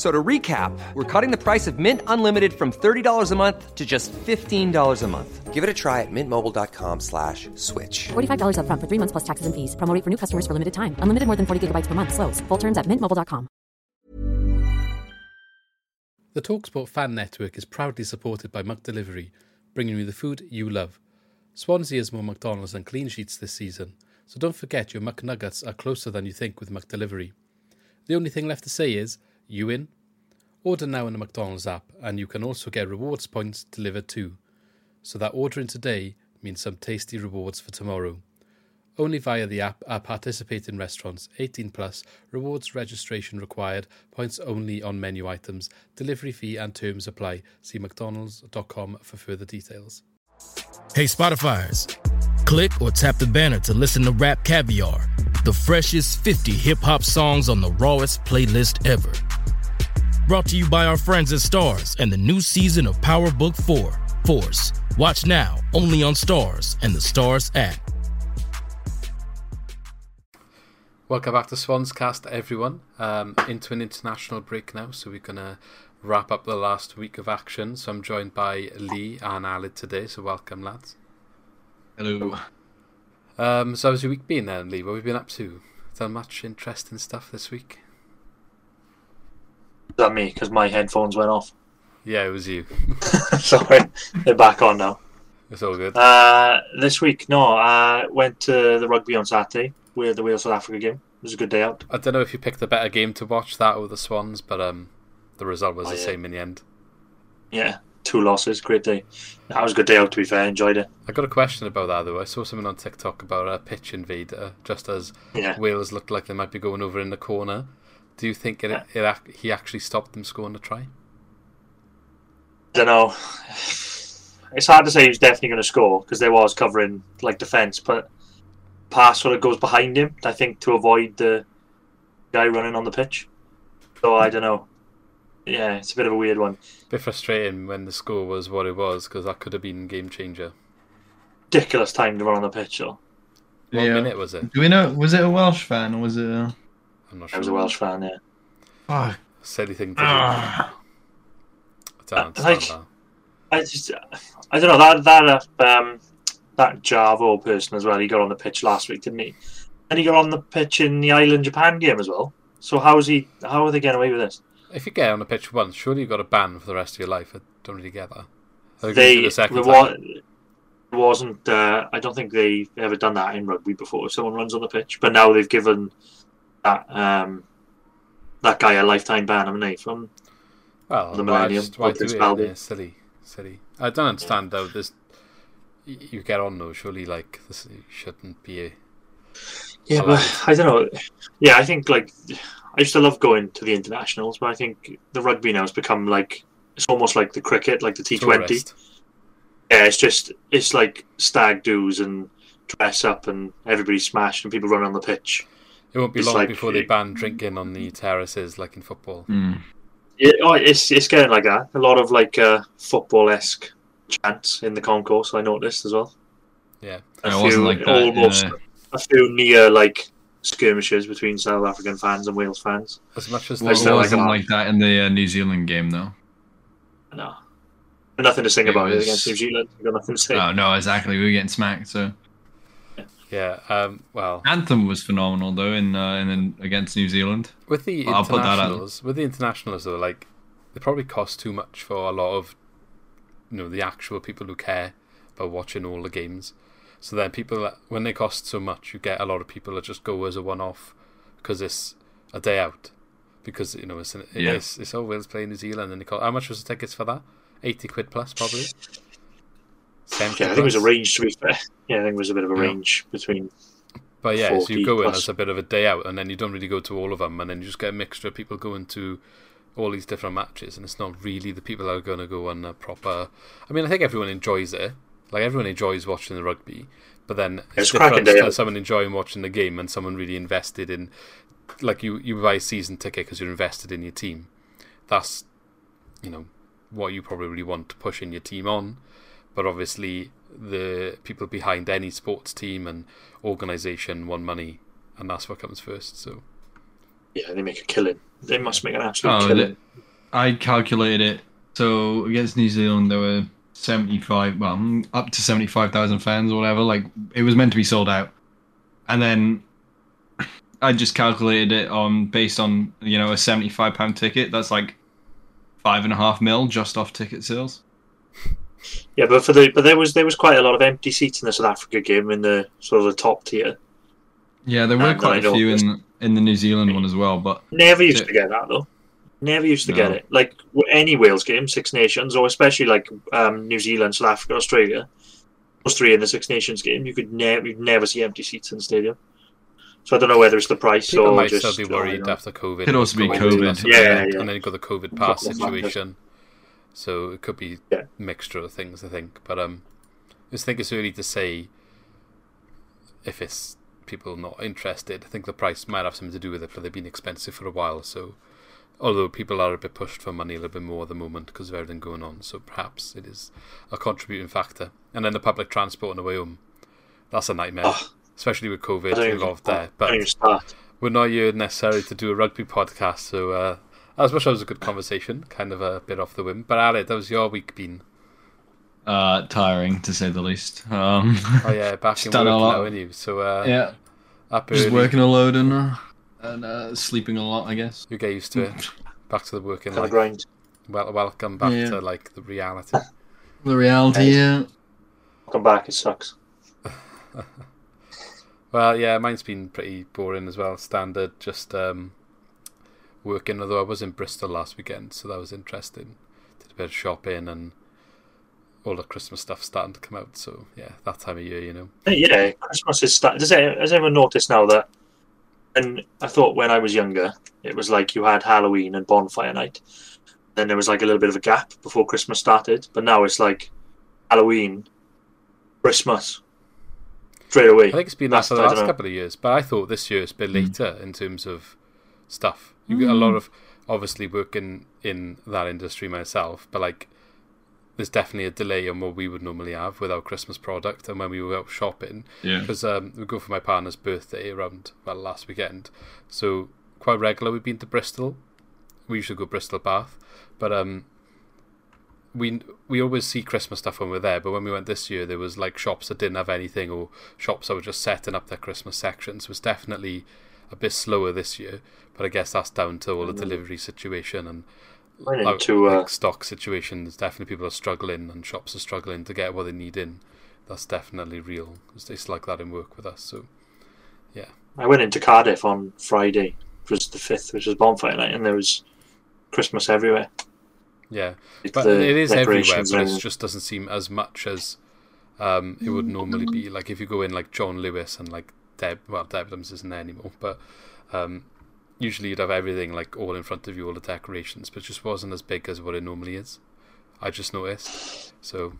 So to recap, we're cutting the price of Mint Unlimited from $30 a month to just $15 a month. Give it a try at mintmobile.com slash switch. $45 up front for three months plus taxes and fees. Promo for new customers for limited time. Unlimited more than 40 gigabytes per month. Slows. Full terms at mintmobile.com. The TalkSport Fan Network is proudly supported by McDelivery, bringing you the food you love. Swansea has more McDonald's than clean sheets this season, so don't forget your McNuggets are closer than you think with McDelivery. The only thing left to say is, you in? Order now in the McDonald's app, and you can also get rewards points delivered too. So that ordering today means some tasty rewards for tomorrow. Only via the app at participating restaurants. 18 plus. Rewards registration required. Points only on menu items. Delivery fee and terms apply. See mcdonalds.com for further details. Hey, Spotifyers. Click or tap the banner to listen to Rap Caviar, the freshest 50 hip hop songs on the rawest playlist ever. Brought to you by our friends at Starz and the new season of Power Book 4, Force. Watch now, only on Starz and the Starz app. Welcome back to Swans Cast, everyone. Um, into an international break now, so we're going to wrap up the last week of action. So I'm joined by Lee and Alid today, so welcome, lads. Hello. Um, so how's your week been then, Lee? What have you been up to? Done much interesting stuff this week? Is that me? Because my headphones went off. Yeah, it was you. Sorry, they're back on now. It's all good. Uh, this week, no, I went to the rugby on Saturday with the Wales South Africa game. It was a good day out. I don't know if you picked a better game to watch, that or the Swans, but um, the result was Oh, the yeah. same in the end. Yeah, two losses, great day. That was a good day out. To be fair, enjoyed it. I got a question about that though. I saw something on TikTok about a pitch invader, just as Yeah. Wales looked like they might be going over in the corner. Do you think it, it ac- he actually stopped them scoring a try? I don't know. It's hard to say who's definitely going to score because there was covering like defence, but pass sort of goes behind him. I think to avoid the guy running on the pitch. So I don't know. Yeah, it's a bit of a weird one. bit frustrating when the score was what it was because that could have been game changer. Ridiculous time to run on the pitch. Though. What Yeah. minute was it? Do we know? Was it a Welsh fan or was it? A... I'm not sure. I sure. was a Welsh fan. Yeah. Fuck. Silly thing to do. Ah. I don't understand like- that. I just, I don't know that that uh, um that Jarvo person as well. He got on the pitch last week, didn't he? And he got on the pitch in the Ireland Japan game as well. So how is he? How are they getting away with this? If you get on the pitch once, surely you've got a ban for the rest of your life. I don't really get that. They the second there wa- wasn't. Uh, I don't think they've ever done that in rugby before. If someone runs on the pitch, but now they've given that um that guy a lifetime ban, haven't they? From Well, the why, Millennium, just, why what do it? Yeah, silly, silly. I don't understand though. This you get on though. Surely, like this shouldn't be. A, Yeah, allowed. but I don't know. Yeah, I think like I used to love going to the internationals, but I think the rugby now has become like it's almost like the cricket, like the T Twenty. Yeah, it's just it's like stag do's and dress up and everybody smashed and people run on the pitch. It won't be It's long like- before they ban drinking on the terraces, like in football. Hmm. Yeah, oh, it's it's getting like that. A lot of like uh, football esque chants in the concourse. I noticed as well. Yeah, A It wasn't like that almost a- a few near like skirmishes between South African fans and Wales fans. as much as Well, It's it not like wasn't a- like that in the uh, New Zealand game, though. No, nothing to sing It about it was- against New Zealand. I've got nothing to say. Oh no, exactly. We were getting smacked. So yeah. Um, well, anthem was phenomenal though in uh, in, in against New Zealand. with the I'll put that out. with the internationals though, like they probably cost too much for a lot of, you know, the actual people who care about watching all the games. So then people, when they cost so much, you get a lot of people that just go as a one-off because it's a day out. Because you know it's an, Yeah. it's, it's oh Wales playing New Zealand and they cost, how much was the tickets for that? Eighty quid plus probably. 70 Yeah, I think it was a range to be fair. Yeah, I think it was a bit of a Yeah. range between. But yeah, so you go in as a bit of a day out, and then you don't really go to all of them, and then you just get a mixture of people going to all these different matches, and it's not really the people that are going to go on a proper. I mean, I think everyone enjoys it. Like everyone enjoys watching the rugby, but then It's different to someone enjoying watching the game and someone really invested in. Like you, you buy a season ticket because you're invested in your team. That's, you know, what you probably want to push in your team on. But obviously, the people behind any sports team and organisation want money, and that's what comes first. So Yeah, they make a killing. They must make an absolute Oh, killing. the- I calculated it. So against New Zealand, there were 75, well, mm, up to 75,000 fans or whatever. Like, it was meant to be sold out. And then I just calculated it on based on, you know, a 75 pound ticket. That's like five and a half mil just off ticket sales. Yeah, but for the but there was there was quite a lot of empty seats in the South Africa game in the sort of the top tier. Yeah, there were And quite a few in in the New Zealand one as well. But Never used Yeah. to get that though. Never used to get it. Like any Wales game, Six Nations, or especially like um, New Zealand, South Africa, Australia, those three in the Six Nations game, you could never you'd never see empty seats in the stadium. So I don't know whether it's the price people or might just still be worried know. after COVID. It could also be and COVID. that's what Yeah, yeah. And then you got the COVID pass Couple factors. situation. So it could be Yeah. a mixture of things, I think. But um, I just think it's early to say if it's people not interested. I think the price might have something to do with it, but they've been expensive for a while. So although people are a bit pushed for money a little bit more at the moment because of everything going on, so perhaps it is a contributing factor. And then the public transport on the way home, that's a nightmare, Oh. especially with COVID involved there. But don't even start. we're not here necessarily to do a rugby podcast, so uh, I wish that was a good conversation, kind of a bit off the whim. But Ale, that was your week been. uh, tiring to say the least. Um, Oh yeah, back in work done a lot. now, aren't you? So uh, yeah, up just early, working a load and uh, and uh, sleeping a lot, I guess. you get used to it. Back to the working life. grind. Well, welcome back Yeah. to like the reality. The reality, yeah. Come back, it sucks. Well, yeah, mine's been pretty boring as well. Standard, just um, working. Although I was in Bristol last weekend, so that was interesting. Did a bit of shopping and all the Christmas stuff starting to come out. So yeah, that time of year, you know. Yeah, Christmas is start. Does, it, has anyone noticed now that? And I thought when I was younger, it was like you had Halloween and bonfire night. Then there was like a little bit of a gap before Christmas started. But now it's like Halloween, Christmas, straight away. I think it's been that for the last couple of years, but I thought this year it's been hmm. later in terms of stuff. You get a lot of obviously working in that industry myself, but like there's definitely a delay on what we would normally have with our Christmas product and when we were out shopping. Yeah. Because um, we go for my partner's birthday around well last weekend, so quite regular. We've been to Bristol. We usually go Bristol Bath, but um, we we always see Christmas stuff when we're there. But when we went this year, there was like shops that didn't have anything, or shops that were just setting up their Christmas sections. It was definitely a bit slower this year. But I guess that's down to all the delivery situation and Went like, into uh, like stock situations. Definitely, people are struggling, and shops are struggling to get what they need in. That's definitely real. It's, it's like that in work with us. So, yeah. I went into Cardiff on Friday, which was the fifth, which was bonfire night, and there was Christmas everywhere. Yeah, It's but it is everywhere, but it just doesn't seem as much as um, it would normally be. Like if you go in like John Lewis and like Deb, well, Debenhams isn't there anymore, but um, usually you'd have everything like all in front of you, all the decorations, but it just wasn't as big as what it normally is. I just noticed. So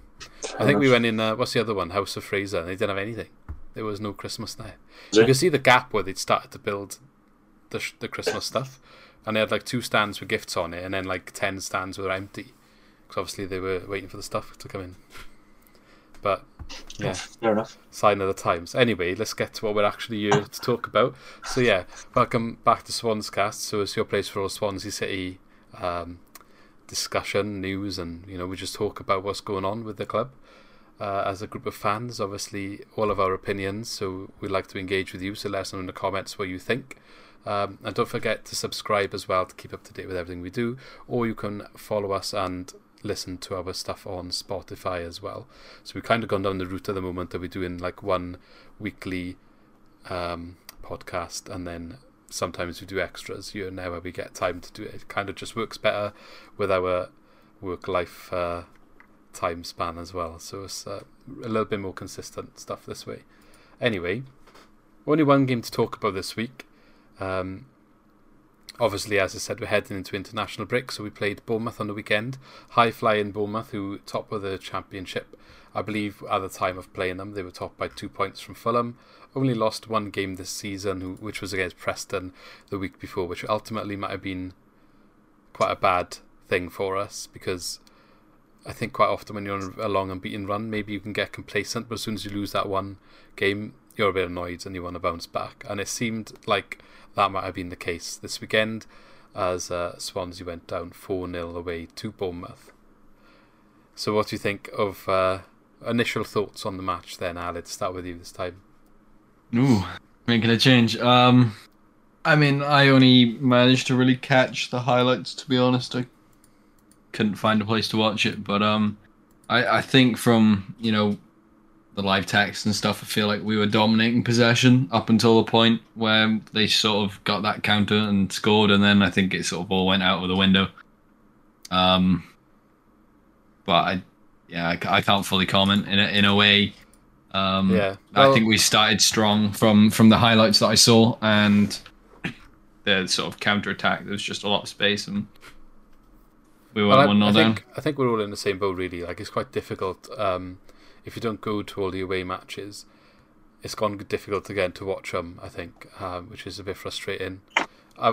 I think we went in. Uh, what's the other one? House of Fraser. And they didn't have anything. There was no Christmas there. Was You can see the gap where they'd started to build the sh- the Christmas stuff, and they had like two stands with gifts on it, and then like ten stands were empty, because obviously they were waiting for the stuff to come in. But yeah, Fair enough. sign of the times. Anyway, let's get to what we're actually here to talk about. So yeah, welcome back to Swans Cast. So it's your place for all Swansea City um, discussion, news, and you know we just talk about what's going on with the club. Uh, as a group of fans, obviously, all of our opinions. So we'd like to engage with you. So let us know in the comments what you think. Um, and don't forget to subscribe as well to keep up to date with everything we do. Or you can follow us and listen to our stuff on Spotify as well. So we've kind of gone down the route at the moment that we're doing like one weekly um, podcast and then sometimes we do extras here and there where we get time to do it. It kind of just works better with our work life uh, time span as well. So it's uh, a little bit more consistent stuff this way. Anyway, only one game to talk about this week. Um, obviously, as I said, we're heading into international break, so we played Bournemouth on the weekend. High flying Bournemouth, who top of the championship. I believe at the time of playing them, they were top by two points from Fulham. Only lost one game this season, which was against Preston the week before, which ultimately might have been quite a bad thing for us because I think quite often when you're on a long unbeaten run, maybe you can get complacent, but as soon as you lose that one game, you're a bit annoyed and you want to bounce back. And it seemed like that might have been the case this weekend as uh, Swansea went down 4 0 away to Bournemouth. So, what do you think of uh, initial thoughts on the match then, Al? Let's start with you this time. Ooh, making a change. Um, I mean, I only managed to really catch the highlights. To be honest, I couldn't find a place to watch it. But um, I I think from you know the live text and stuff, I feel like we were dominating possession up until the point where they sort of got that counter and scored, and then I think it sort of all went out of the window. Um, but I, yeah, I, I can't fully comment in a, in a way. Um, Yeah, I think we started strong from from the highlights that I saw, and the sort of counter attack. There was just a lot of space, and we went Well, I, one 0 I down. think I think we're all in the same boat really. Like it's quite difficult um, if you don't go to all the away matches. It's gone difficult again to watch them. I think, um, which is a bit frustrating. Uh,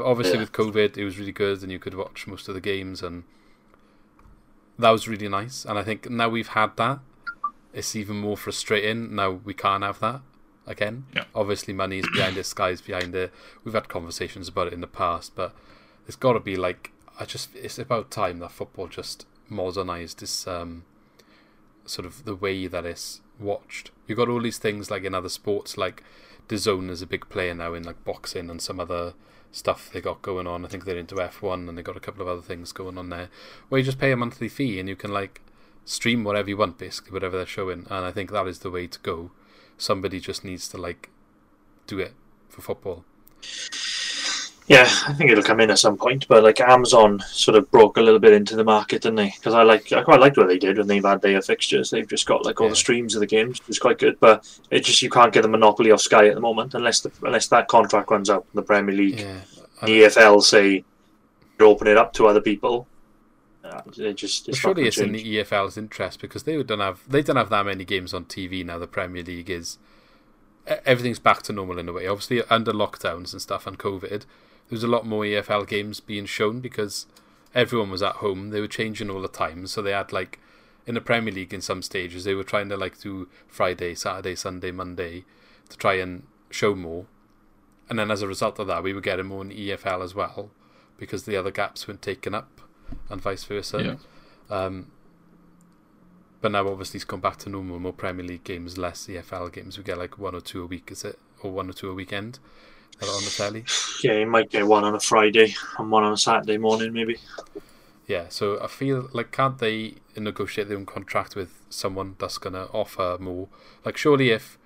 obviously, Yeah. with COVID, it was really good, and you could watch most of the games, and that was really nice. And I think now we've had that, it's even more frustrating. Now we can't have that again. Yeah. Obviously, money is behind it, sky's behind it. We've had conversations about it in the past, but it's got to be like I just. It's about time that football just modernized this um, sort of the way that it's watched. You've got all these things like in other sports, like DAZN is a big player now in like boxing and some other stuff they got going on. I think they're into F1 and they got a couple of other things going on there, where you just pay a monthly fee and you can like stream whatever you want, basically whatever they're showing. And I think that is the way to go. Somebody just needs to like do it for football. Yeah, I think it'll come in at some point, but like Amazon sort of broke a little bit into the market, didn't they? Because I like, I quite liked what they did when they've had their fixtures. They've just got like all Yeah. the streams of the games, which is quite good. But it just you can't get the monopoly of Sky at the moment unless the, unless that contract runs out. in The Premier League, Yeah. the EFL say open it up to other people. Uh, it just it's surely it's in the EFL's interest because they don't have they don't have that many games on TV now. The Premier League is everything's back to normal in a way. Obviously, under lockdowns and stuff and COVID, there was a lot more EFL games being shown because everyone was at home. They were changing all the time, so they had like in the Premier League in some stages they were trying to like do Friday, Saturday, Sunday, Monday to try and show more. And then as a result of that, we were getting more in EFL as well because the other gaps weren't taken up, and vice versa. Yeah. Um, but now obviously it's gone back to normal, more Premier League games, less EFL games. We get like one or two a week, is it? Or one or two a weekend on the telly. Yeah, you might get one on a Friday and one on a Saturday morning, maybe. Yeah, so I feel like can't they negotiate their own contract with someone that's going to offer more? Like, surely if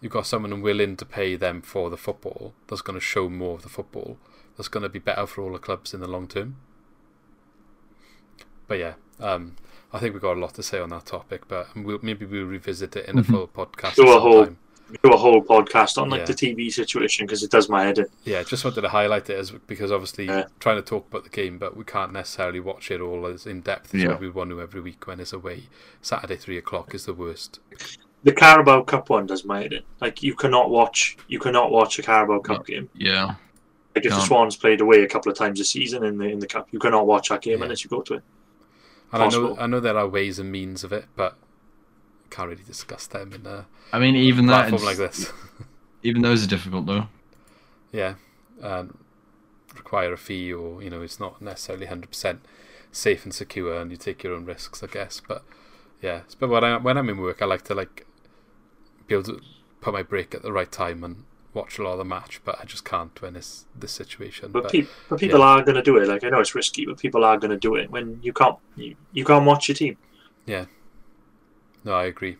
you've got someone willing to pay them for the football, that's going to show more of the football, that's going to be better for all the clubs in the long term. But yeah, um, I think we've got a lot to say on that topic, but we'll, maybe we'll revisit it in a full podcast. Do a whole- time. Do a whole podcast on like Yeah. the TV situation because it does my head in. Yeah, just wanted to highlight it as because obviously Yeah. trying to talk about the game, but we can't necessarily watch it all as in depth as Yeah. what we want to every week when it's away. Saturday three o'clock is the worst. The Carabao Cup one does my head in. Like you cannot watch, you cannot watch a Carabao Cup game. Yeah. Like if the Can't. Swans played away a couple of times this season in the in the cup, you cannot watch that game Yeah. unless you go to it. And I know I know there are ways and means of it, but can't really discuss them in a I mean, even that, platform like this. even those are difficult though. yeah, and require a fee, or you know, it's not necessarily hundred percent safe and secure, and you take your own risks, I guess. But yeah, but when I when I'm in work, I like to like be able to put my break at the right time and watch a lot of the match, but I just can't when it's this situation. But, But, peop but people are going to do it. Like I know it's risky, but people are going to do it when you can't you, you can't watch your team. yeah, no, I agree.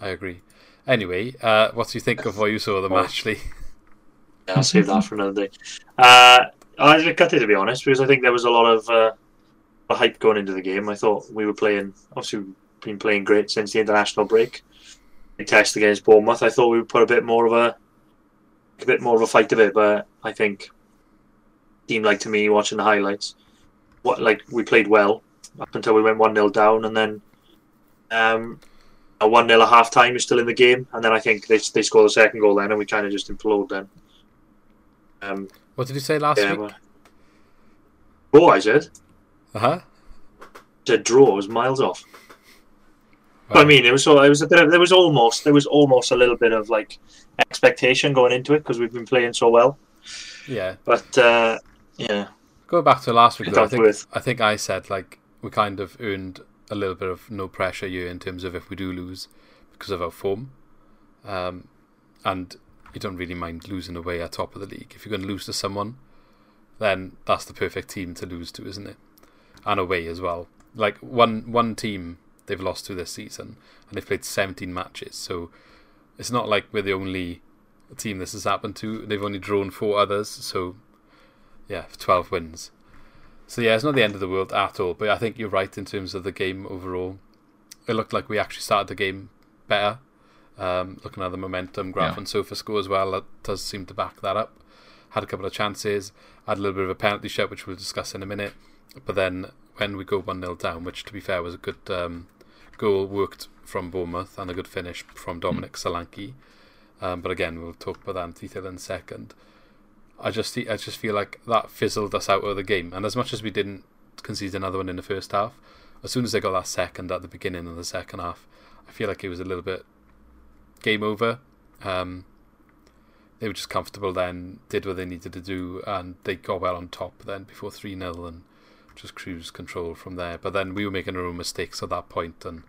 I agree. Anyway, uh, what do you think of what you saw of the match, Lee? Yeah, I'll save that for another day. Uh, I was a bit gutted to be honest because I think there was a lot of uh, hype going into the game. I thought we were playing obviously we've been playing great since the international break. Big test against Bournemouth. I thought we would put a bit more of a a bit more of a fight of it, but I think seemed like to me watching the highlights. What like we played well up until we went one 0 down, and then um, a one 0 at half time is still in the game, and then I think they they score the second goal then, and we kind of just implode then. Um, What did you say last yeah, week? well, draw. I said. Uh huh. Said draw was miles off. But I mean, it was so it was a bit of there was almost there was almost a little bit of like expectation going into it because we've been playing so well. Yeah. But uh, yeah, Going back to last week, though, I think I think I said like we kind of earned a little bit of no pressure here in terms of if we do lose because of our form, um, and you don't really mind losing away at top of the league. If you're going to lose to someone, then that's the perfect team to lose to, isn't it? And away as well. Like one one team they've lost to this season, and they've played 17 matches, so it's not like we're the only team this has happened to. They've only drawn four others, so yeah, 12 wins. So yeah, it's not the end of the world at all. But I think you're right in terms of the game overall. It looked like we actually started the game better. Um, looking at the momentum graph Yeah. on Sofa Score as well, that does seem to back that up. Had a couple of chances, had a little bit of a penalty shot, which we'll discuss in a minute. But then when we go 1 0 down, which to be fair was a good um, goal worked from Bournemouth and a good finish from Dominic Solanke. Um, but again, we'll talk about that in detail in a second. I just I just feel like that fizzled us out of the game. And as much as we didn't concede another one in the first half, as soon as they got that second at the beginning of the second half, I feel like it was a little bit game over. Um, they were just comfortable then, did what they needed to do, and they got well on top then before 3 0 and just cruise control from there. But then we were making our own mistakes at that point and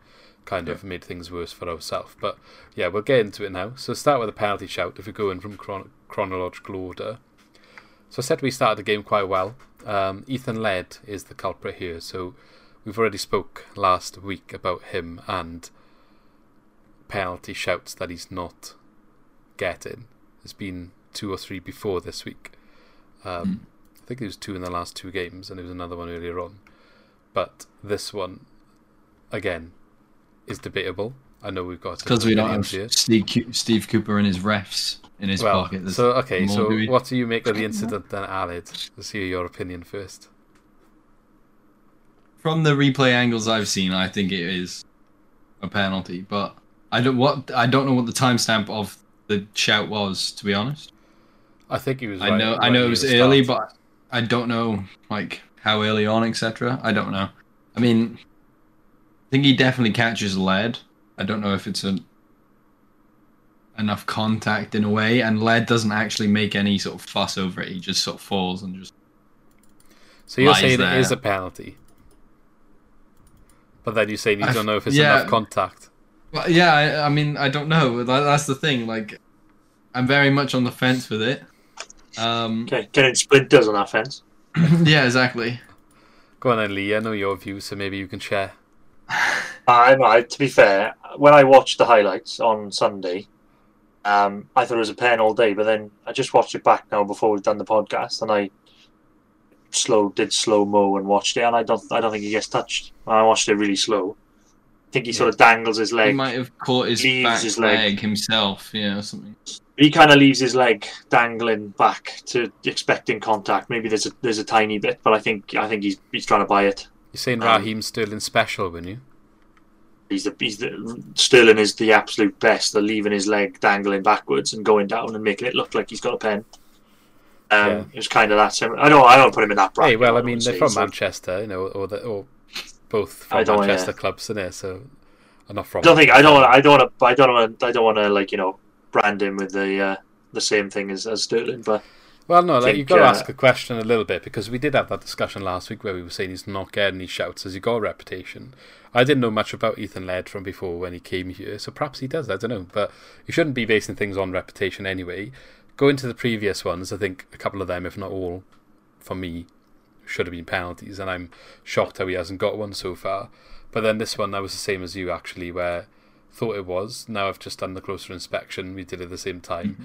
kind of made things worse for ourselves. But yeah, we'll get into it now. So start with a penalty shout if we go in from chron- chronological order. So I said we started the game quite well. Um, Ethan Laird is the culprit here. So we've already spoke last week about him and penalty shouts that he's not getting. There's been two or three before this week. Um, I think there was two in the last two games, and there was another one earlier on. But this one, again, is debatable. I know we've got Because we don't have. Steve, Steve Cooper and his refs in his Well, pocket. There's so okay, so what do you make of the incident then, Alid? Let's hear your opinion first. from the replay angles I've seen, I think it is a penalty. But I don't what I don't know what the timestamp of the shout was. To be honest, I think he was. I right- know I know it was early, start. but I don't know like how early on, etc. I don't know. I mean, I think he definitely catches Laird. I don't know if it's a enough contact in a way, and Laird doesn't actually make any sort of fuss over it. He just sort of falls and just so you're lies saying it there. is a penalty, but then you're saying you I don't know if it's yeah. enough contact. Well, yeah, I, I mean, I don't know. That, that's the thing. Like, I'm very much on the fence with it. Um, okay, getting splinters on that fence. yeah, exactly. Go on then, Lee. I know your view, so maybe you can share. I, I, to be fair, when I watched the highlights on Sunday, um, I thought it was a pen all day. But then I just watched it back now before we've done the podcast, and I slow did slow mo and watched it, and I don't I don't think he gets touched. I watched it really slow. I think he sort of dangles his leg. He might have caught his back his leg. leg. himself, yeah, or something. He kind of leaves his leg dangling back to expecting contact. Maybe there's a there's a tiny bit, but I think I think he's he's trying to buy it. You're saying Um, Raheem Sterling special, weren't you? He's the he's the Sterling is the absolute best. They're leaving his leg dangling backwards and going down and making it look like he's got a pen. Um, Yeah. it was kind of that. Sim- I don't I don't put him in that bracket. Hey, well, I mean, they're from like- Manchester, you know, or the, or both from Manchester yeah. clubs, in there, so are not from. I don't think I don't I don't want to I don't want I don't want to like you know brand him with the uh, the same thing as, as Sterling, but Well, no, like, you've got to ask a question a little bit because we did have that discussion last week where we were saying he's not getting these shouts as he got a reputation. I didn't know much about Ethan Laird from before when he came here, so perhaps he does. I don't know, but you shouldn't be basing things on reputation anyway. Going to the previous ones, I think a couple of them, if not all, for me, should have been penalties, and I'm shocked how he hasn't got one so far. But then this one, I was the same as you actually, where thought it was. Now I've just done the closer inspection. We did it at the same time mm-hmm.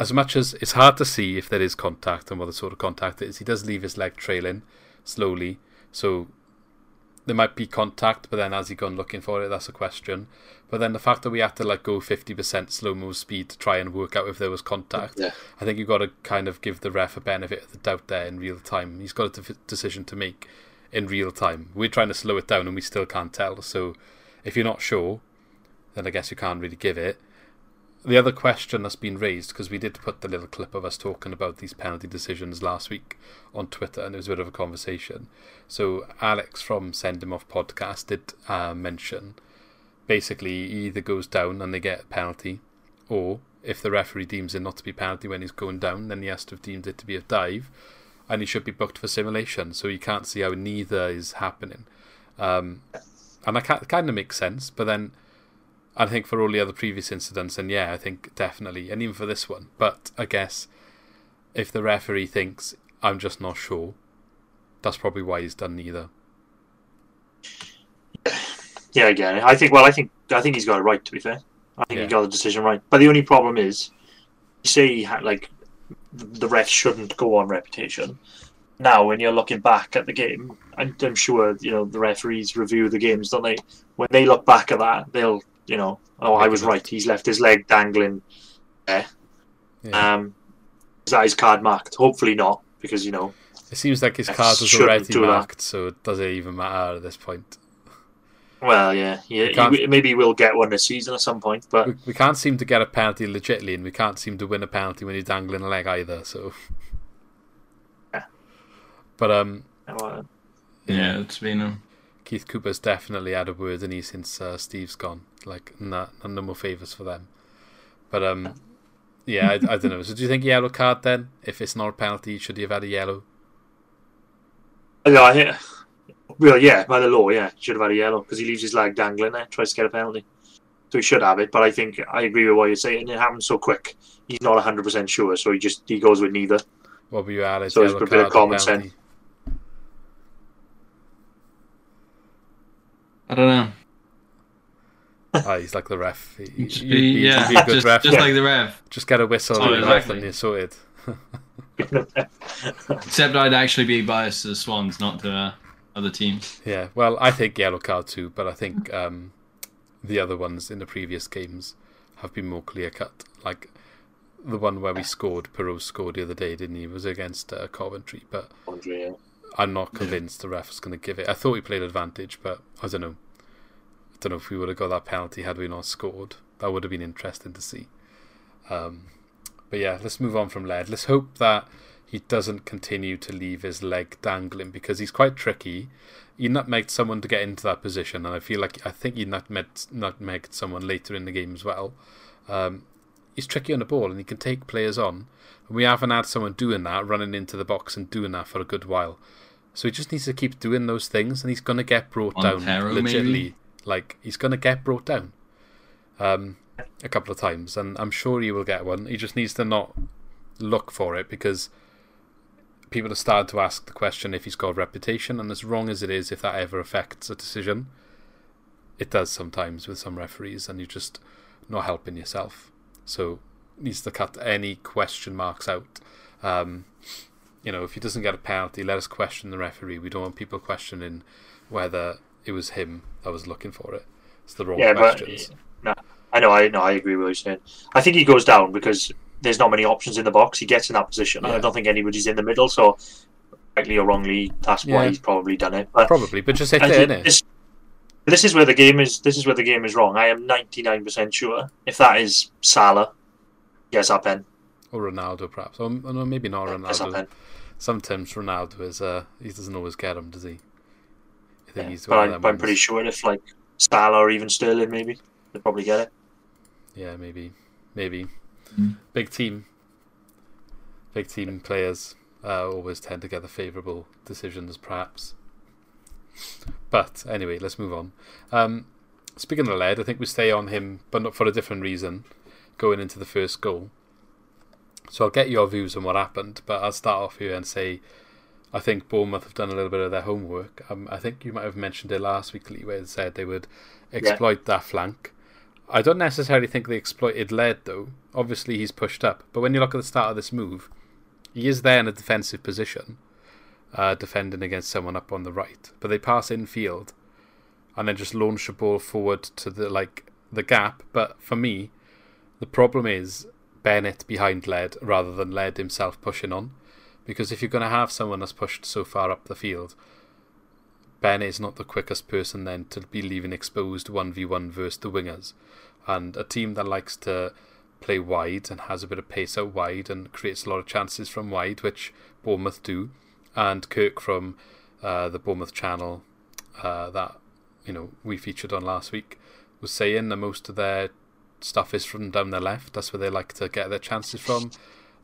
As much as it's hard to see if there is contact and what the sort of contact it is, he does leave his leg trailing slowly. So there might be contact, but then has he gone looking for it? That's a question. But then the fact that we had to like go fifty percent slow mo speed to try and work out if there was contact, Yeah. I think you've got to kind of give the ref a benefit of the doubt there in real time. He's got a decision to make in real time. We're trying to slow it down and we still can't tell. So if you're not sure, then I guess you can't really give it. The other question that's been raised, because we did put the little clip of us talking about these penalty decisions last week on Twitter, and it was a bit of a conversation. So Alex from Send Him Off podcast did uh, mention basically he either goes down and they get a penalty, or if the referee deems it not to be penalty when he's going down, then he has to have deemed it to be a dive, and he should be booked for simulation. So you can't see how neither is happening. Um, and that kind of makes sense, but then I think for all the other previous incidents, and yeah, I think definitely, and even for this one. But I guess if the referee thinks I'm just not sure, that's probably why he's done neither. Yeah, again, I think. Well, I think I think he's got it right. To be fair, I think Yeah. he got the decision right. But the only problem is, you say like the ref shouldn't go on reputation. Now, when you're looking back at the game, I'm, I'm sure you know the referees review the games, don't they? When they look back at that, they'll you know, oh, I was right. He's left his leg dangling there. Yeah. Um, is that his card marked? Hopefully not, because you know it seems like his card was already do that. marked, so does it even matter at this point? Well, yeah, yeah. can't- he- maybe we'll get one this season at some point, but We, we can't seem to get a penalty legitly, and we can't seem to win a penalty when you're dangling a leg either. So, Yeah. but um, Yeah, it's been a Keith Cooper's definitely had a word in he since uh, Steve's gone. Like, nah, no more favours for them. But um, yeah, I, I don't know. So, do you think yellow card then? If it's not a penalty, should he have had a yellow? yeah, I hear. Well, yeah, by the law, yeah, should have had a yellow because he leaves his leg dangling there, tries to get a penalty. So he should have it, but I think I agree with what you're saying. It happened so quick. He's not 100 percent sure, so he just he goes with neither. What were you at? So it's a bit of common penalty? I don't know. Ah, he's like the ref. He, Just he'd be, be- yeah, he'd be a good just, ref. just like the ref. Just get a whistle Oh, and the ref exactly. and you're sorted. Except I'd actually be biased to the Swans, not to uh, other teams. Yeah, well, I think yellow card too, but I think um, the other ones in the previous games have been more clear cut. Like the one where we scored, Piroe scored the other day, didn't he? It was against uh, Coventry, but Yeah. I'm not convinced the ref was going to give it. I thought we played advantage, but I don't know. I don't know if we would have got that penalty had we not scored. That would have been interesting to see. Um, but yeah, let's move on from Laird. Let's hope that he doesn't continue to leave his leg dangling because he's quite tricky. He nutmegged someone to get into that position, and I feel like I think he nutmegged, nutmegged someone later in the game as well. Um, he's tricky on the ball and he can take players on. And we haven't had someone doing that, running into the box and doing that for a good while. So he just needs to keep doing those things, and he's going to get brought down Montero, legitly. maybe? Like he's going to get brought down um, a couple of times, and I'm sure he will get one. He just needs to not look for it because people have started to ask the question if he's got a reputation, and as wrong as it is, if that ever affects a decision, it does sometimes with some referees, and you're just not helping yourself. So needs to cut any question marks out. Um, you know, if he doesn't get a penalty, let us question the referee. We don't want people questioning whether it was him that was looking for it. It's the wrong Yeah, but questions. no, I know, I know, I agree with what you're saying. I think he goes down because there's not many options in the box. He gets in that position. and I don't think anybody's in the middle, so rightly or wrongly, that's why Yeah. he's probably done it. But Probably, but just hit it, innit? This, this is where the game is. This is where the game is wrong. I am 99% sure. If that is Salah, yes, that pen. Or Ronaldo, perhaps. Or, or no, maybe not Yes, that Ronaldo. Sometimes Ronaldo is, uh, he doesn't always get him, does he? I think yeah, he's. But I, am I'm pretty sure if like Salah or even Sterling, maybe they'll probably get it. Yeah, maybe. Maybe. Mm. Big team. Big team players uh, always tend to get the favourable decisions, perhaps. But anyway, let's move on. Um, speaking of Laird, I think we stay on him, but not for a different reason, going into the first goal. So I'll get your views on what happened, but I'll start off here and say I think Bournemouth have done a little bit of their homework. Um, I think you might have mentioned it last week, Lee, where it said they would exploit that flank. I don't necessarily think they exploited Laird though. Obviously, he's pushed up, but when you look at the start of this move, he is there in a defensive position. Uh, defending against someone up on the right, but they pass infield and then just launch the ball forward to the like the gap. But for me, the problem is Bennett behind Laird rather than Laird himself pushing on, because if you're going to have someone that's pushed so far up the field, Bennett is not the quickest person then to be leaving exposed one v one versus the wingers, and a team that likes to play wide and has a bit of pace out wide and creates a lot of chances from wide, which Bournemouth do, and Kirk from uh, the Bournemouth channel uh, that you know we featured on last week was saying that most of their stuff is from down the left. That's where they like to get their chances from.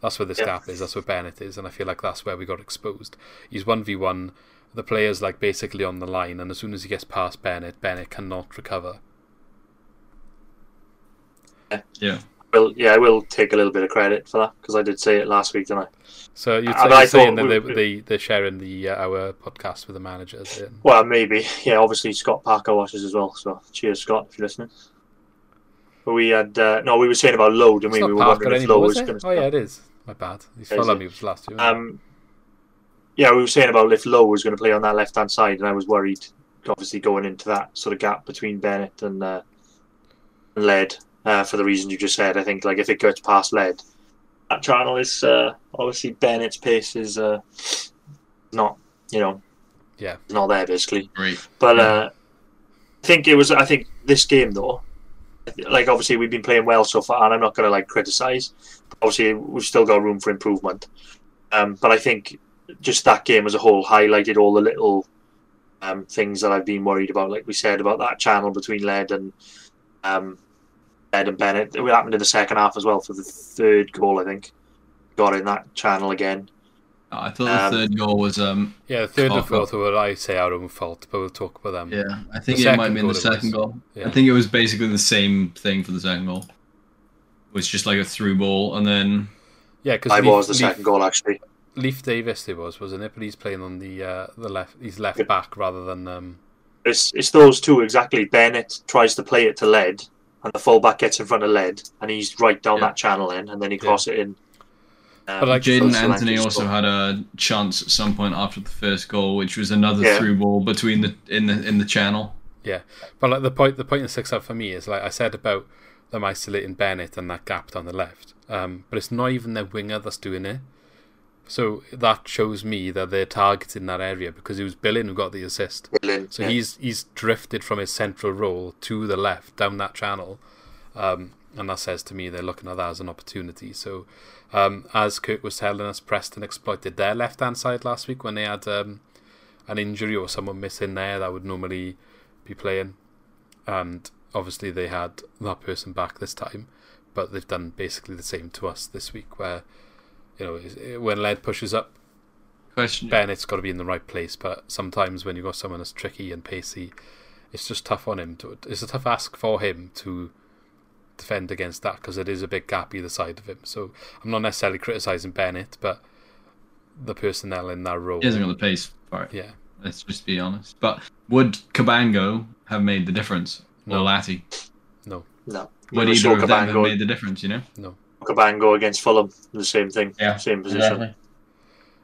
That's where this Yeah. gap is. That's where Bennett is, and I feel like that's where we got exposed. He's one v one. The player's like basically on the line, and as soon as he gets past Bennett, Bennett cannot recover. Yeah. Well, yeah, I will take a little bit of credit for that because I did say it last week, didn't I? So you're, And saying- you're saying that they, they they're sharing the uh, our podcast with the managers. And, Well, maybe. Yeah, obviously Scott Parker watches as well. So cheers, Scott, if you're listening. But we had uh, no, we were saying about Lowe, didn't we? we were Parker wondering if anymore, is was to. Oh yeah, it is. My bad. He's Is me it? Was last year. Um, yeah, we were saying about if Lowe was going to play on that left hand side, and I was worried, obviously going into that sort of gap between Bennett and uh, and Laird uh, for the reasons you just said. I think like if it gets past Laird, that channel is uh, obviously Bennett's pace is uh, not you know yeah. not there basically. Great. But Yeah. uh, I think it was. I think this game though, like obviously we've been playing well so far, and I'm not going to like criticize. Obviously, we've still got room for improvement. Um, but I think just that game as a whole highlighted all the little um, things that I've been worried about. Like we said about that channel between Laird and um, Laird and Bennett. It happened in the second half as well for the third goal. I think got in that channel again. I thought the Um, third goal was um Yeah, the third and Cock fourth were, I say, our own fault, but we'll talk about them. yeah. I think The it might second have been goal the second goal. Yeah. I think it was basically the same thing for the second goal. It was just like a through ball and then Yeah, because I was the second goal actually. Leif Davis it was, wasn't it? But he's playing on the uh, the left. He's left back rather than. Um, It's it's those two exactly. Bennett tries to play it to Laird, and the fullback gets in front of Laird, and he's right down Yeah. that channel in, and then he cross it in. Um, But, like, Jaidon Anthony also score. had a chance at some point after the first goal, which was another Yeah. through ball between the in the in the channel. yeah, but like the point, the point that sticks out for me is like I said about them isolating Bennett and that gap down the left. Um, but it's not even their winger that's doing it. So that shows me that they're targeting that area because it was Billing who got the assist. So yeah. he's he's drifted from his central role to the left down that channel, um, and that says to me they're looking at that as an opportunity. So, um, as Kirk was telling us, Preston exploited their left hand side last week when they had um, an injury or someone missing there that would normally be playing, and obviously they had that person back this time, but they've done basically the same to us this week where. You know, eh, when Laird pushes up, Question. Bennett's got to be in the right place, but sometimes when you've got someone that's tricky and pacey, it's just tough on him. To, it's a tough ask for him to defend against that because it is a big gap either side of him. So I'm not necessarily criticising Bennett, but the personnel in that role. He hasn't got the pace for it. Yeah. Let's just be honest. But would Cabango have made the difference? No. Or Lati? No, no. Would We saw either of them have made the difference, you know? no. Cabango against Fulham, the same thing, Yeah, same position. exactly.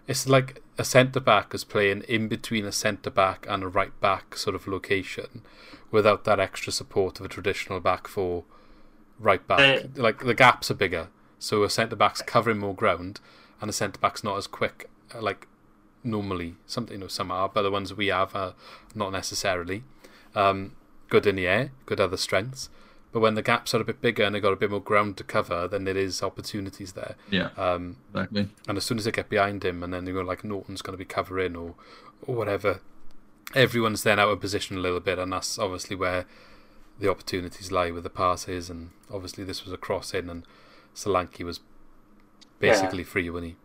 It's like a centre back is playing in between a centre back and a right back sort of location without that extra support of a traditional back four, right back. Uh, like the gaps are bigger, so a centre back's covering more ground, and a centre back's not as quick. uh, Like normally, some you know some are, but the ones we have are not necessarily. Um, good in the air, good other strengths. But when the gaps are a bit bigger and they've got a bit more ground to cover, then there is opportunities there. Yeah, Um, exactly. and as soon as they get behind him, and then they go like Naughton's going to be covering or or whatever, everyone's then out of position a little bit, and that's obviously where the opportunities lie with the passes. And obviously, this was a cross in, and Solanke was basically free when he.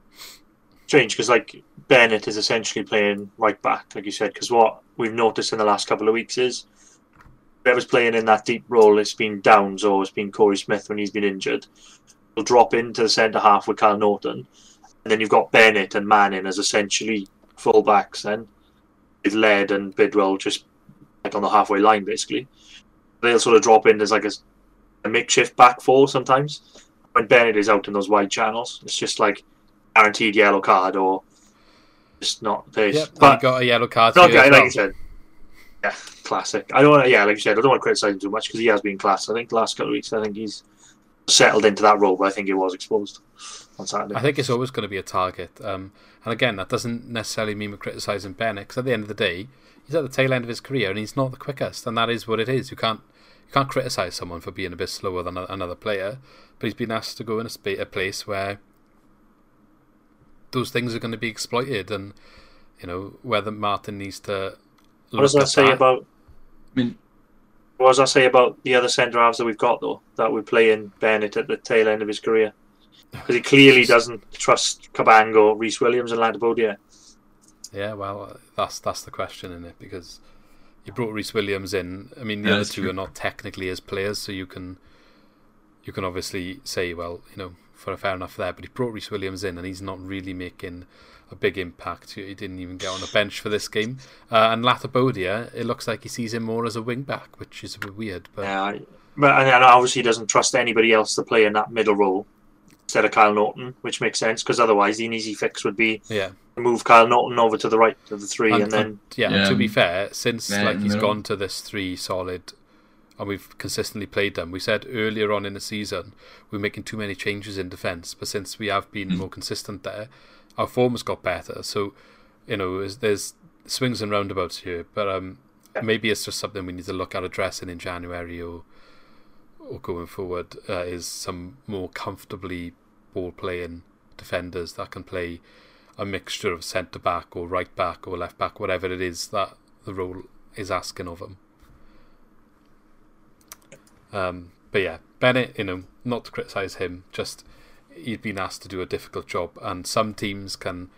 Strange because like Bennett is essentially playing right back, like you said. Because what we've noticed in the last couple of weeks is whoever's playing in that deep role, it's been Downes or it's been Korey Smith when he's been injured. Will drop into the centre half with Kyle Naughton, and then you've got Bennett and Manning as essentially full backs. Then with Laird and Bidwell just like on the halfway line, basically. They'll sort of drop in as like a, a makeshift back four sometimes. When Bennett is out in those wide channels, it's just like guaranteed yellow card or Just not pace. Yep, but got a yellow card. not as like well. you said. Yeah, classic. I don't want to. Yeah, like you said, I don't want to criticize him too much because he has been class. I think the last couple of weeks, I think he's settled into that role, but I think he was exposed on Saturday. I think it's always going to be a target. Um, and again, that doesn't necessarily mean we're criticising Bennett because at the end of the day, he's at the tail end of his career and he's not the quickest, and that is what it is. You can't you can't criticise someone for being a bit slower than another player, but he's been asked to go in a, spa- a place where those things are going to be exploited, and you know whether Martin needs to. What does that at say about? I mean, What does that say about the other centre halves that we've got though? That we're playing Bennett at the tail end of his career because he clearly doesn't trust Cabango, Rhys Williams, and Latibeaudiere. Yeah, well, that's that's the question in it because you brought Rhys Williams in. I mean, the Yeah, other two true. are not technically his players, so you can you can obviously say, well, you know, for a fair enough there. But he brought Rhys Williams in, and he's not really making a big impact. He didn't even get on the bench for this game. Uh, and Latibeaudiere, it looks like he sees him more as a wing back, which is a bit weird. But Yeah, I- but and obviously he doesn't trust anybody else to play in that middle role instead of Kyle Naughton, which makes sense because otherwise the easy fix would be yeah, move Kyle Naughton over to the right of the three, and, And- then yeah. Yeah, to be fair, since man like in the he's middle. gone to this three solid, and we've consistently played them. We said earlier on in the season we're making too many changes in defence, but since we have been Hmm. more consistent there, our form has got better. So you know, there's, swings and roundabouts here, but um, maybe it's just something we need to look at addressing in January or or going forward. Uh, is some more comfortably ball playing defenders that can play a mixture of centre back or right back or left back, whatever it is that the role is asking of them. Um, but yeah, Bennett, you know, not to criticise him, just he's been asked to do a difficult job, and some teams can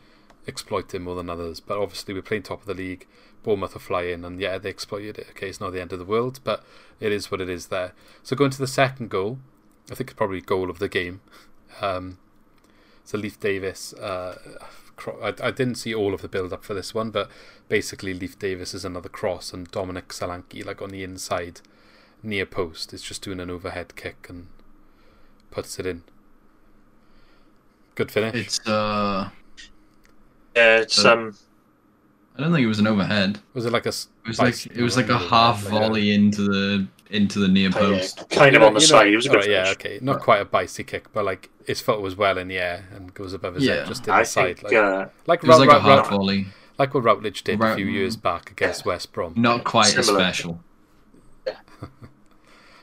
exploit him more than others. But obviously, we're playing top of the league. Bournemouth are flying, and yeah, they exploited it. Okay, it's not the end of the world, but it is what it is there. So going to the second goal, I think it's probably goal of the game. Um, so Leif Davis, uh, I, I didn't see all of the build up for this one, but basically Leif Davis is another cross, and Dominic Solanke, like on the inside near post, is just doing an overhead kick and puts it in. Good finish. it's uh, yeah, it's Uh, um I don't think it was an overhead. was it like a? It was like it was like a half volley into the into the near post. kind of on the side. It was a good yeah, finish. okay, not quite a bicey kick, but like his foot was well in the air and goes above his Yeah. head, just in I the side, think like uh, like, It was Rou- like a Rou- half Rou- volley, like what Routledge did a few years back against West Brom. not quite as Similar. special.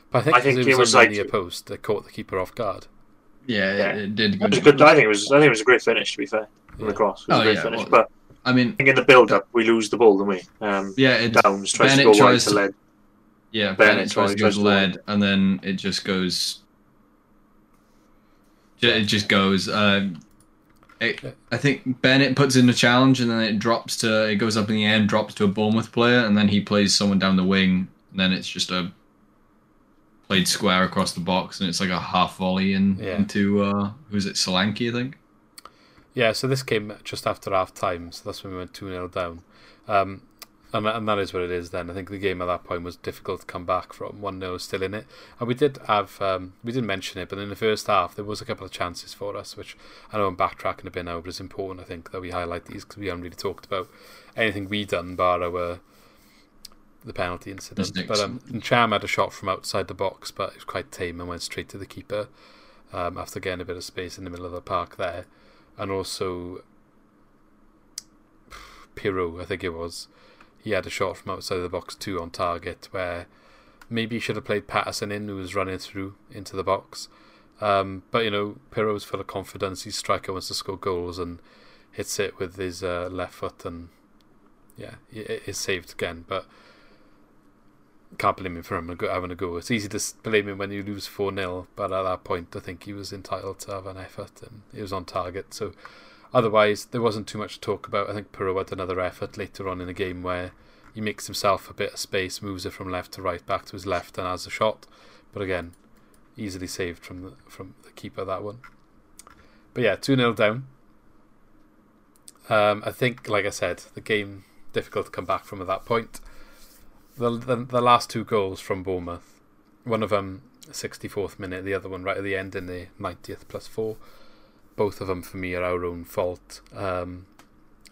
But I think, I think 'cause it it was, was on like- the near post that caught the keeper off guard. Yeah, Yeah. it, it did. good. I think it was. I think it was a great finish. To be fair, Yeah. the cross, it was Oh, a great yeah, finish. well- but I mean, I think in the build-up, we lose the ball, don't we? Um, yeah, it, Downes tries Bennett to go tries to to- lead. yeah. Bennett Bennett tries tries to go lead, and then it just goes. It just goes. Um, it, I think Bennett puts in a challenge, and then it drops to. It goes up in the air and drops to a Bournemouth player, and then he plays someone down the wing, and then it's just a played square across the box, and it's like a half volley in, Yeah. into uh, who's it, Solanke, I think. Yeah, so this came just after half time, so that's when we went 2 0 down. Um, and, and that is what it is then. I think the game at that point was difficult to come back from. 1 0 still in it. And we did have, um, we didn't mention it, but in the first half, there was a couple of chances for us, which I know I'm backtracking a bit now, but it's important, I think, that we highlight these because we haven't really talked about anything we done bar our. The penalty incident, but um, Cham had a shot from outside the box, but it was quite tame and went straight to the keeper um, after getting a bit of space in the middle of the park there and also Piroe, I think it was. He had a shot from outside the box too on target where maybe he should have played Paterson in, who was running through into the box. Um, but you know, Piroe's full of confidence. He's striker wants to score goals and hits it with his uh, left foot, and yeah, it is saved again. But can't blame him for having a go. It's easy to blame him when you lose 4 0, but at that point, I think he was entitled to have an effort and he was on target. So, otherwise, there wasn't too much to talk about. I think Piroe had another effort later on in the game where he makes himself a bit of space, moves it from left to right, back to his left, and has a shot. But again, easily saved from the, from the keeper, that one. But yeah, 2 0 down. Um, I think, like I said, the game difficult to come back from at that point the, the the last two goals from Bournemouth, one of them 64th minute, the other one right at the end in the 90th plus four. Both of them for me are our own fault. Um,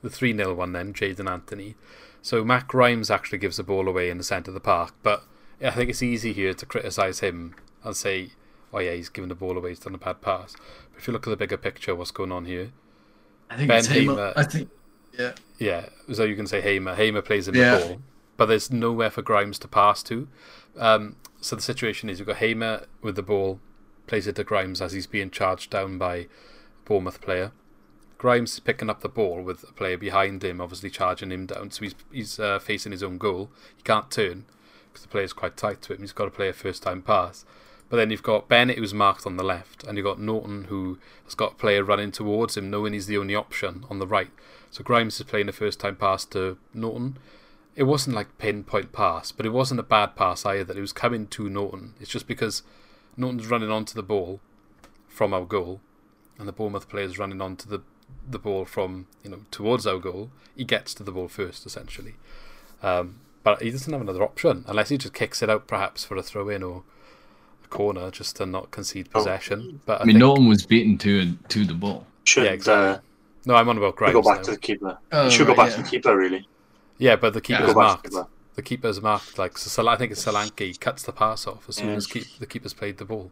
the 3 0 one then, Jaidon Anthony. So Matt Grimes actually gives the ball away in the centre of the park, but I think it's easy here to criticise him and say, oh yeah, he's given the ball away, he's done a bad pass. But if you look at the bigger picture, what's going on here? I think Ben. Hamer. I think. Yeah. Yeah, so you can say Hamer. Hamer plays in Yeah. the ball, but there's nowhere for Grimes to pass to. Um, so the situation is you've got Hamer with the ball, plays it to Grimes as he's being charged down by Bournemouth player. Grimes is picking up the ball with a player behind him, obviously charging him down. So he's he's uh, facing his own goal. He can't turn because the player's quite tight to him. He's got to play a first time pass. But then you've got Bennett who's marked on the left, and you've got Naughton who has got a player running towards him, knowing he's the only option on the right. So Grimes is playing a first time pass to Naughton. It wasn't like pinpoint pass, but it wasn't a bad pass either. That it was coming to Naughton. It's just because Naughton's running onto the ball from our goal, and the Bournemouth player's running onto the the ball from you know towards our goal. He gets to the ball first, essentially. Um, but he doesn't have another option unless he just kicks it out, perhaps for a throw in or a corner, just to not concede possession. But I, I mean, think, Naughton was beaten to to the ball. Should yeah, exactly. no, I'm on about uh, Grimes go back now. to the keeper. Oh, should right, go back yeah. to the keeper, really. Yeah, but the keeper's Go back to marked. the keeper. The keeper's marked. Like so, I think it's Solanke cuts the pass off as soon Yeah. as keep, the keeper's played the ball.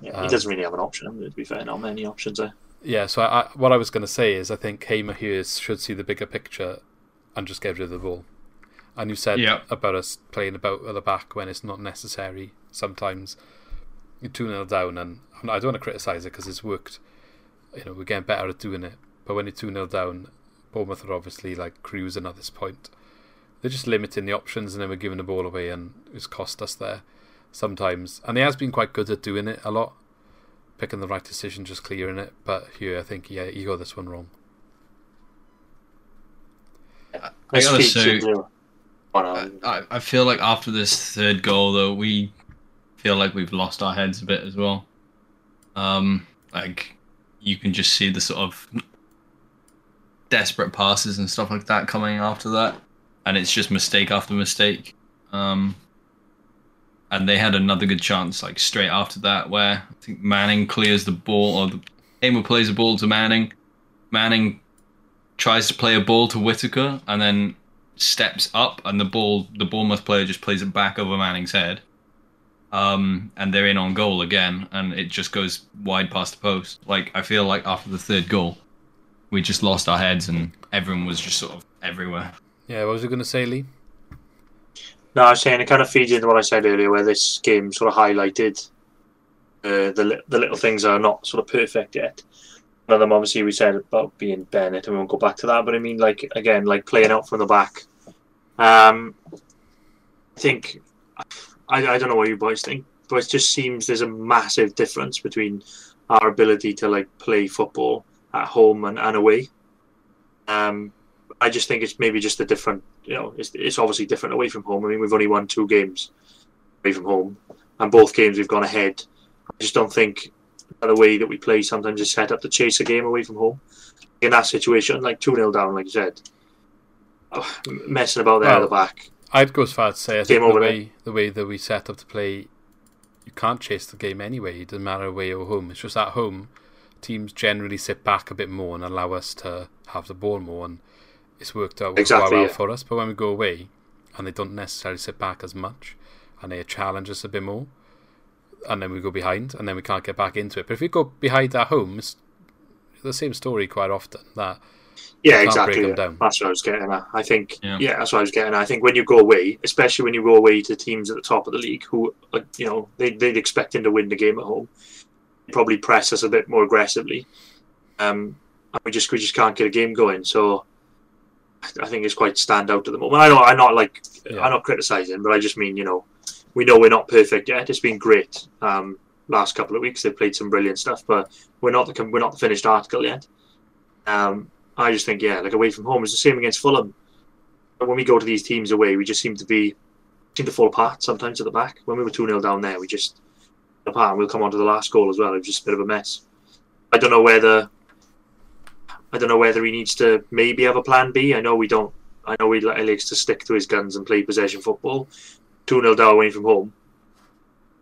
Yeah, Um, he doesn't really have an option. To be fair, not many options there. Yeah, so I, I, what I was going to say is I think Hamer here is, should see the bigger picture and just get rid of the ball. And you said Yeah. about us playing about at the back when it's not necessary. Sometimes you're 2 0 down, and I'm I don't want to criticise it because it's worked. You know, we're getting better at doing it. But when you're 2 0 down, Bournemouth are obviously like cruising at this point. They're just limiting the options, and then we're giving the ball away, and it's cost us there sometimes. And he has been quite good at doing it a lot, picking the right decision, just clearing it. But here, I think yeah, you got this one wrong. I Let's gotta say, to the- no. I, I feel like after this third goal, though, we feel like we've lost our heads a bit as well. Um, like you can just see the sort of desperate passes and stuff like that coming after that, and it's just mistake after mistake. Um, and they had another good chance like straight after that, where I think Manning clears the ball, or the Hamer plays the ball to Manning. Manning tries to play a ball to Whittaker, and then steps up and the ball the Bournemouth player just plays it back over Manning's head. Um, and they're in on goal again and it just goes wide past the post. Like I feel like after the third goal we just lost our heads and everyone was just sort of everywhere. Yeah, what was you going to say, Lee? No, I was saying it kind of feeds into what I said earlier, where this game sort of highlighted uh, the li- the little things that are not sort of perfect yet. One of them, obviously, we said about being Bennett, and we won't go back to that. But I mean, like again, like playing out from the back. Um, I think I, I don't know what you boys think, but it just seems there's a massive difference between our ability to like play football at home and, and away. Um, I just think it's maybe just a different, you know, it's, it's obviously different away from home. I mean, we've only won two games away from home, and both games we've gone ahead. I just don't think the way that we play sometimes is set up to chase a game away from home. In that situation, like 2 0 down, like you said, oh, messing about there at the back. I'd go as far as to say I think the way the way that we set up to play, you can't chase the game anyway. It doesn't matter away or home. It's just at home, teams generally sit back a bit more and allow us to have the ball more, and it's worked out Exactly, quite well yeah. for us. But when we go away, and they don't necessarily sit back as much, and they challenge us a bit more, and then we go behind, and then we can't get back into it. But if we go behind at home, it's the same story quite often. That Yeah, exactly. break them yeah. down. That's what I was getting at. I think, Yeah. yeah. that's what I was getting at. I think when you go away, especially when you go away to teams at the top of the league who, like, you know, they, they'd expect him to win the game at home, probably press us a bit more aggressively. Um, and we just we just can't get a game going. So I think it's quite stand out at the moment. I know I'm not like Yeah. I'm not criticizing, but I just mean you know we know we're not perfect yet. It's been great. Um, last couple of weeks they've played some brilliant stuff, but we're not the we're not the finished article yet. Um, I just think yeah, like away from home it's the same against Fulham. But when we go to these teams away, we just seem to be seem to fall apart sometimes at the back. When we were two 0 down there, we just apart. And we'll come on to the last goal as well. It was just a bit of a mess. I don't know whether I don't know whether he needs to maybe have a plan B. I know we don't. I know he li- likes to stick to his guns and play possession football. Two 0 down away from home.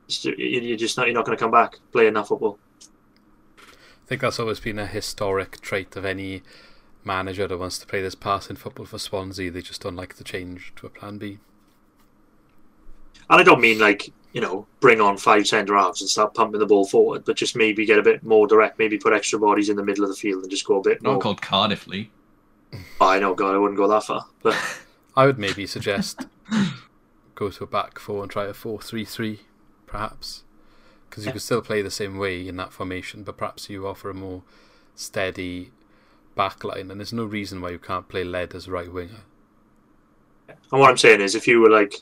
You're just not. You're not going to come back playing that football. I think that's always been a historic trait of any manager that wants to play this passing football for Swansea. They just don't like to change to a plan B. And I don't mean like you know bring on five centre halves and start pumping the ball forward, but just maybe get a bit more direct. Maybe put extra bodies in the middle of the field and just go a bit Not more. called Cardiff League. Oh, I know, God, I wouldn't go that far. But I would maybe suggest go to a back four and try a four-three-three, perhaps, because you could still play the same way in that formation, but perhaps you offer a more steady back line, and there's no reason why you can't play Led as right winger. and what I'm saying is, if you were like,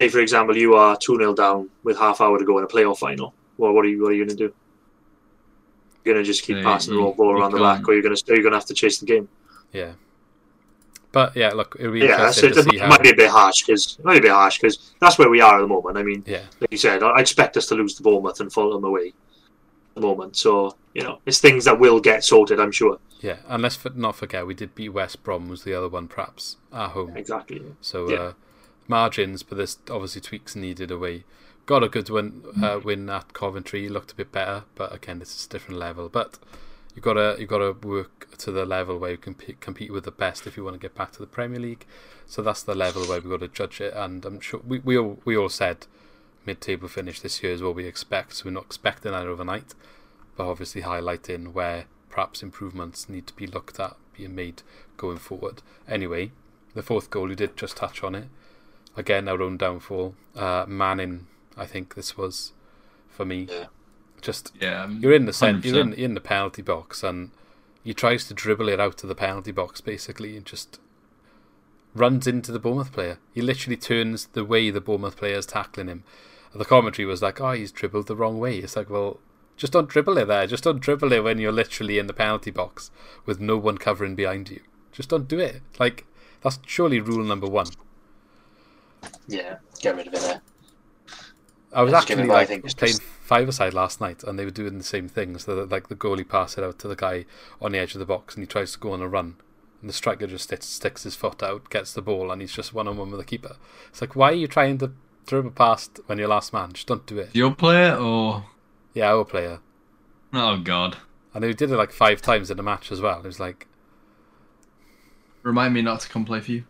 say for example, you are two 0 down with half hour to go in a playoff final, well, what are you what are you going to do? You're going to just keep Yeah, passing the you- ball ball around the back, or you're going to you're going to have to chase the game. Yeah. But yeah, look, it'll be Yeah, so it see might, how. might be a bit harsh because it might be a bit harsh because that's where we are at the moment. I mean, Yeah, like you said, I expect us to lose to Bournemouth and Fulham away at the moment. So you know, it's things that will get sorted. I'm sure. yeah, and let's not forget we did beat West Brom was the other one, perhaps at home. Exactly. So Yeah. uh, margins, but there's obviously tweaks needed away. Got a good win, uh, win at Coventry. Looked a bit better, but again, this is a different level. But you gotta you gotta work to the level where you can compete, compete with the best if you want to get back to the Premier League. So that's the level where we have got to judge it. And I'm sure we we all we all said mid-table finish this year is what we expect. So we're not expecting that overnight, but obviously highlighting where perhaps improvements need to be looked at, being made going forward. Anyway, the fourth goal, you did just touch on it. Again, our own downfall. Uh, Manning, I think this was for me. Yeah. Just Yeah, um, you're in the cent- you're in 100%. in the penalty box, and he tries to dribble it out of the penalty box basically, and just runs into the Bournemouth player. He literally turns the way the Bournemouth player is tackling him. And the commentary was like, "Oh, he's dribbled the wrong way." It's like, well, just don't dribble it there. Just don't dribble it when you're literally in the penalty box with no one covering behind you. Just don't do it. Like that's surely rule number one. Yeah, get rid of it there. I was Let's actually it, I like think playing just- five-a-side last night, and they were doing the same thing. So that like the goalie passed it out to the guy on the edge of the box, and he tries to go on a run, and the striker just sticks, sticks his foot out, gets the ball, and he's just one-on-one with the keeper. It's like, why are you trying to dribble past when you're last man? Just don't do it. Your player or Yeah, our player, oh god, and they did it like five times in the match as well. It was like, remind me not to come play for you.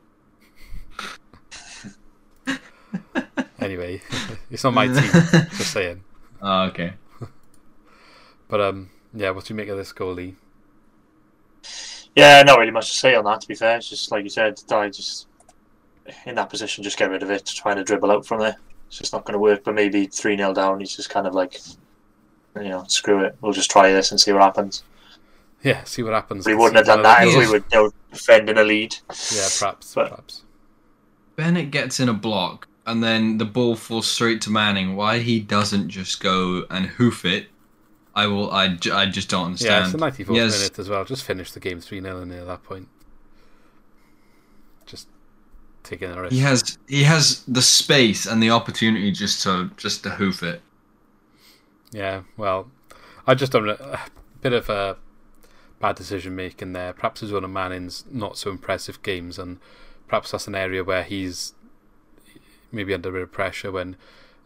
anyway, it's not my team. just saying. Oh, okay. But um, yeah, what do you make of this goalie? Yeah, not really much to say on that. To be fair, it's just like you said, I just in that position, just get rid of it. Trying to dribble out from there, it's just not going to work. But maybe three 0 down, he's just kind of like, you know, screw it. We'll just try this and see what happens. Yeah, see what happens. We See wouldn't have done that if we goals. were you know, defending a lead. Yeah, perhaps, But- perhaps. Bennett gets in a block and then the ball falls straight to Manning. Why he doesn't just go and hoof it? I will. I, I just don't Yeah, understand. it's the 94th Yes, minute as well. Just finish the game 3 0 in there at that point. Just taking a risk. He has he has the space and the opportunity just to just to hoof it. Yeah, well, I just don't. A bit of a bad decision making there. Perhaps it was one of Manning's not so impressive games, and perhaps that's an area where he's maybe under a bit of pressure when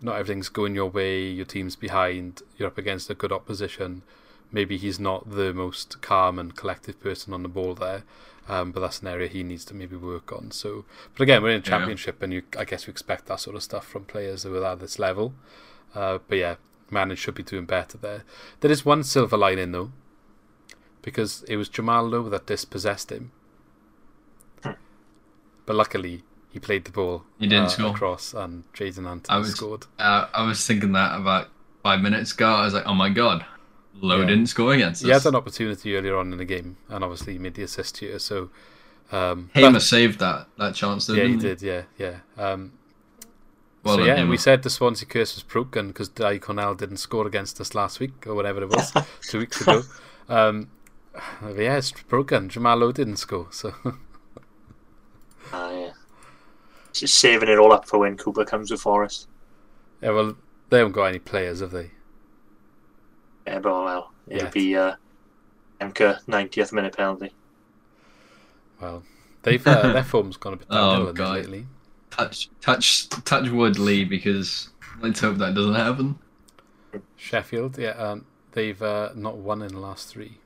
not everything's going your way, your team's behind, you're up against a good opposition. Maybe he's not the most calm and collective person on the ball there, um, but that's an area he needs to maybe work on. So, but again, we're in a Yeah. championship, and you, I guess, you expect that sort of stuff from players who are at this level. Uh, but yeah, Manning should be doing better there. There is one silver lining though, because it was Jamal Lowe that dispossessed him. But luckily, he played the ball He didn't uh, score. across, and Jaidon I was scored. uh, I was thinking that about five minutes ago. I was like, oh my god, Lowe Yeah. didn't score against us. He had an opportunity earlier on in the game, and obviously he made the assist here. So, um, Hamer but- saved that that chance. Though, yeah, he didn't did. Yeah, yeah. Um, Well so yeah, Hamer. we said the Swansea curse was broken because Di Cornell didn't score against us last week or whatever it was, two weeks ago. Um, yeah, it's broken. Jamal Lowe didn't score, so Uh, yeah. Just saving it all up for when Cooper comes to Forest. yeah. Well, they haven't got any players, have they? Yeah, but well, it'll Yeah. be uh, MK 90th minute penalty. Well, they've uh, their form's gone a bit Oh, downhill a bit God. lately. touch touch touch wood, Lee, because let's hope that doesn't happen. Sheffield, yeah, um, they've uh, not won in the last three.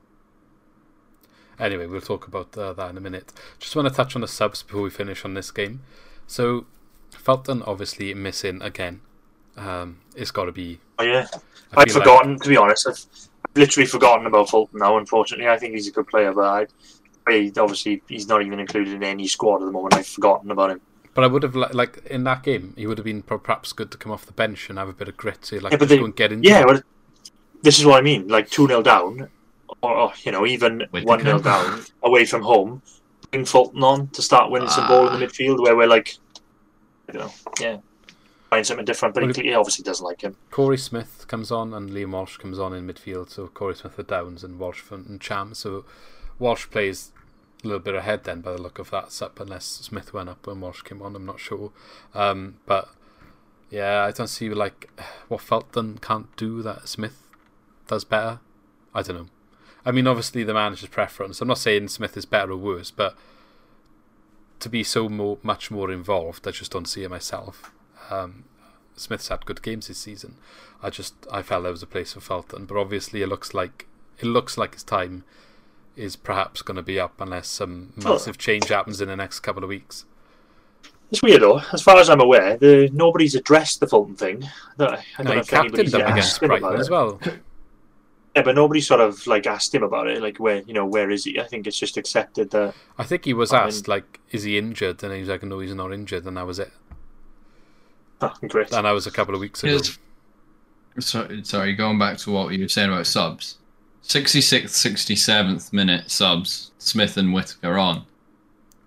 Anyway, we'll talk about uh, that in a minute. Just want to touch on the subs before we finish on this game. So, Fulton obviously missing again. Um, it's got to be. Oh yeah, I I'd forgotten like- to be honest. I've literally forgotten about Fulton now. Unfortunately, I think he's a good player, but I, I obviously he's not even included in any squad at the moment. I've forgotten about him. But I would have li- like in that game, he would have been perhaps good to come off the bench and have a bit of grit. to like yeah, but just they, go and get into yeah, it. well, this is what I mean. Like two 0 down, or, or you know even one 0 down away from home. Bring Fulton on to start winning some ball in Ah. the midfield, where we're like, I don't know, yeah, find something different. But Well, he, he obviously doesn't like him. Korey Smith comes on and Liam Walsh comes on in midfield. So Korey Smith for Downes and Walsh for and Cham. So Walsh plays a little bit ahead then by the look of that sup, unless Smith went up when Walsh came on. I'm not sure. Um, but yeah, I don't see like what Fulton can't do that Smith does better. I don't know. I mean, obviously the manager's preference. I'm not saying Smith is better or worse, but to be so more, much more involved, I just don't see it myself. Um, Smith's had good games this season. I just I felt there was a place for Fulton, but obviously it looks like it looks like his time is perhaps going to be up unless some massive change happens in the next couple of weeks. It's weird though. As far as I'm aware, the nobody's addressed the Fulton thing. I don't, I don't No, know if captained them against Brighton as well. Yeah, but nobody sort of like asked him about it. Like where you know where is he? I think it's just accepted that. I think he was I mean- asked like, "Is he injured?" And he was like, "No, he's not injured," and that was it. Oh, great. And that was a couple of weeks ago. Here's- So, sorry, going back to what you were saying about subs. 66th, 67th minute subs, Smith and Whittaker on.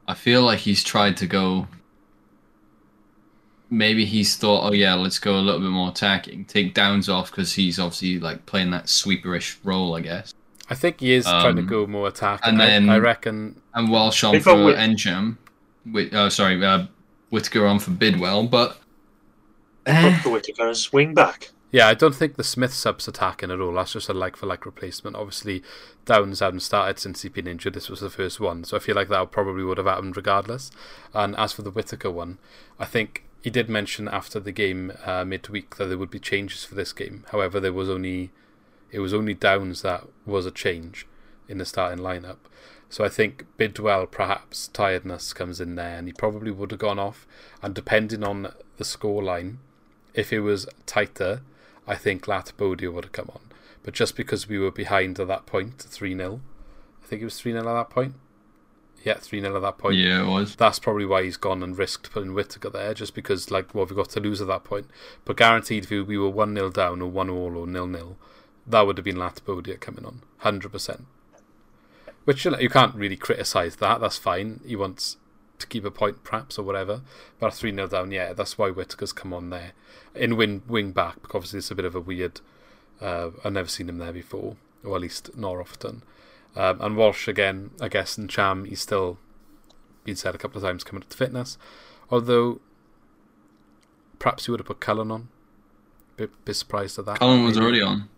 I feel like he's tried to go. Maybe he's thought, oh yeah, let's go a little bit more attacking. Take Downes off because he's obviously like playing that sweeperish role, I guess. I think he is trying to Um, go more attacking. and I- then- I, reckon And Walsh on If for Whit- Ntcham. Wait, oh, sorry, uh, Whittaker on for Bidwell, but. Put Eh, the Whittaker as wing back. Yeah, I don't think the Smith sub's attacking at all. That's just a like for like replacement. Obviously, Downes hadn't started since he'd been injured. This was the first one, so I feel like that probably would have happened regardless. And as for the Whittaker one, I think he did mention after the game uh, midweek that there would be changes for this game. However, there was only it was only Downes that was a change in the starting lineup. So I think Bidwell perhaps tiredness comes in there, and he probably would have gone off. And depending on the scoreline, if it was tighter, I think Latibeaudiere would have come on. But just because we were behind at that point, 3 0, I think it was 3 0 at that point. Yeah, 3 0 at that point. yeah, it was. That's probably why he's gone and risked putting Whittaker there, just because, like, what have we got to lose at that point? But guaranteed, if we were 1 0 down or 1 all or 0 0, that would have been Latibeaudiere coming on. 100%. Which you, know, you can't really criticise that, that's fine. He wants to keep a point, perhaps, or whatever. But 3 0 down, yeah, that's why Whittaker's come on there. In wing, wing back, because obviously it's a bit of a weird. Uh, I've never seen him there before, or at least not often. Um, and Walsh again, I guess, and Cham, he's still been said a couple of times coming up to fitness. Although, perhaps he would have put Cullen on. Bit, bit surprised at that. Cullen was already on.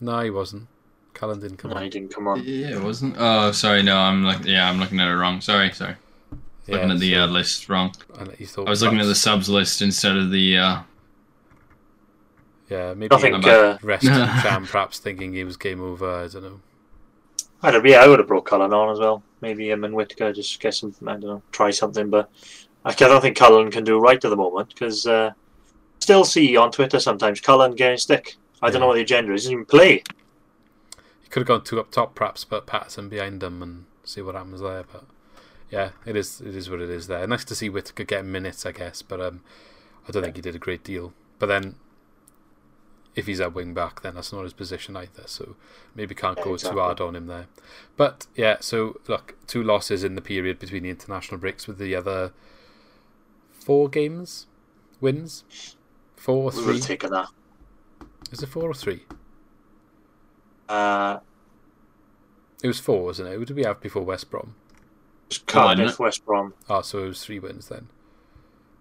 No, he wasn't. Cullen didn't come No, on. he didn't come on. Yeah, it wasn't. Oh, sorry. No, I'm like, yeah, I'm looking at it wrong. Sorry, sorry. looking at the so- uh, list wrong. and he thought I was looking at the subs list instead of the. Uh, Yeah, maybe I think, uh, rested Cham, perhaps thinking he was game over. I don't know. I'd have, yeah, I would have brought Cullen on as well. Maybe him and Whittaker just get some, I don't know, try something. But I don't think Cullen can do right at the moment because uh, still see on Twitter sometimes Cullen getting stick. I don't know what the agenda is. He doesn't even play. He could have gone two up top, perhaps, put Paterson behind him and see what happens there. But yeah, it is it is what it is there. Nice to see Whittaker get minutes, I guess, but um, I don't think he did a great deal. But then, if he's at wing back, then that's not his position either. So maybe can't go exactly. too hard on him there. But yeah, so look, two losses in the period between the international breaks, with the other four games wins, four or We would three. have taken that. Is it four or three? Uh, It was four, wasn't it? Who did we have before West Brom? it was Come on, Cardiff, West Brom, Oh, so it was three wins then.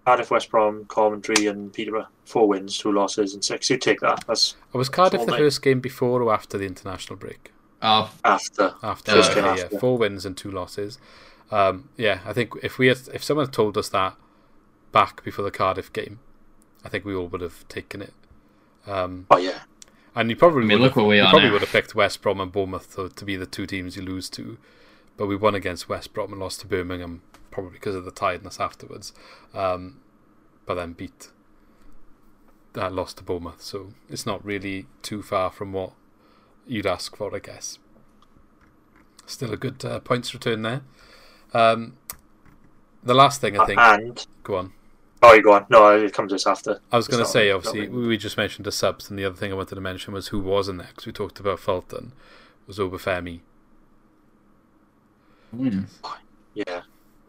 Cardiff, West Brom, Coventry, and Peterborough. Four wins, two losses, and six. You take that. That's Oh, was Cardiff the night. first game before or after the international break? uh, after. After, First okay, game yeah, four wins and two losses. Um, yeah, I think if we had, if someone had told us that back before the Cardiff game, I think we all would have taken it. Um, Oh yeah, And you probably I mean, would look have, where we you are probably now. would have picked West Brom and Bournemouth to, to be the two teams you lose to, but we won against West Brom and lost to Birmingham probably because of the tiredness afterwards. Um, but then beat uh, lost to Bournemouth, so it's not really too far from what you'd ask for, I guess. Still a good uh, points return there. Um, the last thing I think. And go on. oh, you go on. No, it comes to us after. I was going to say, obviously, really. we just mentioned the subs, and the other thing I wanted to mention was who was in there, because we talked about Fulton, was Obafemi. Hmm. yeah.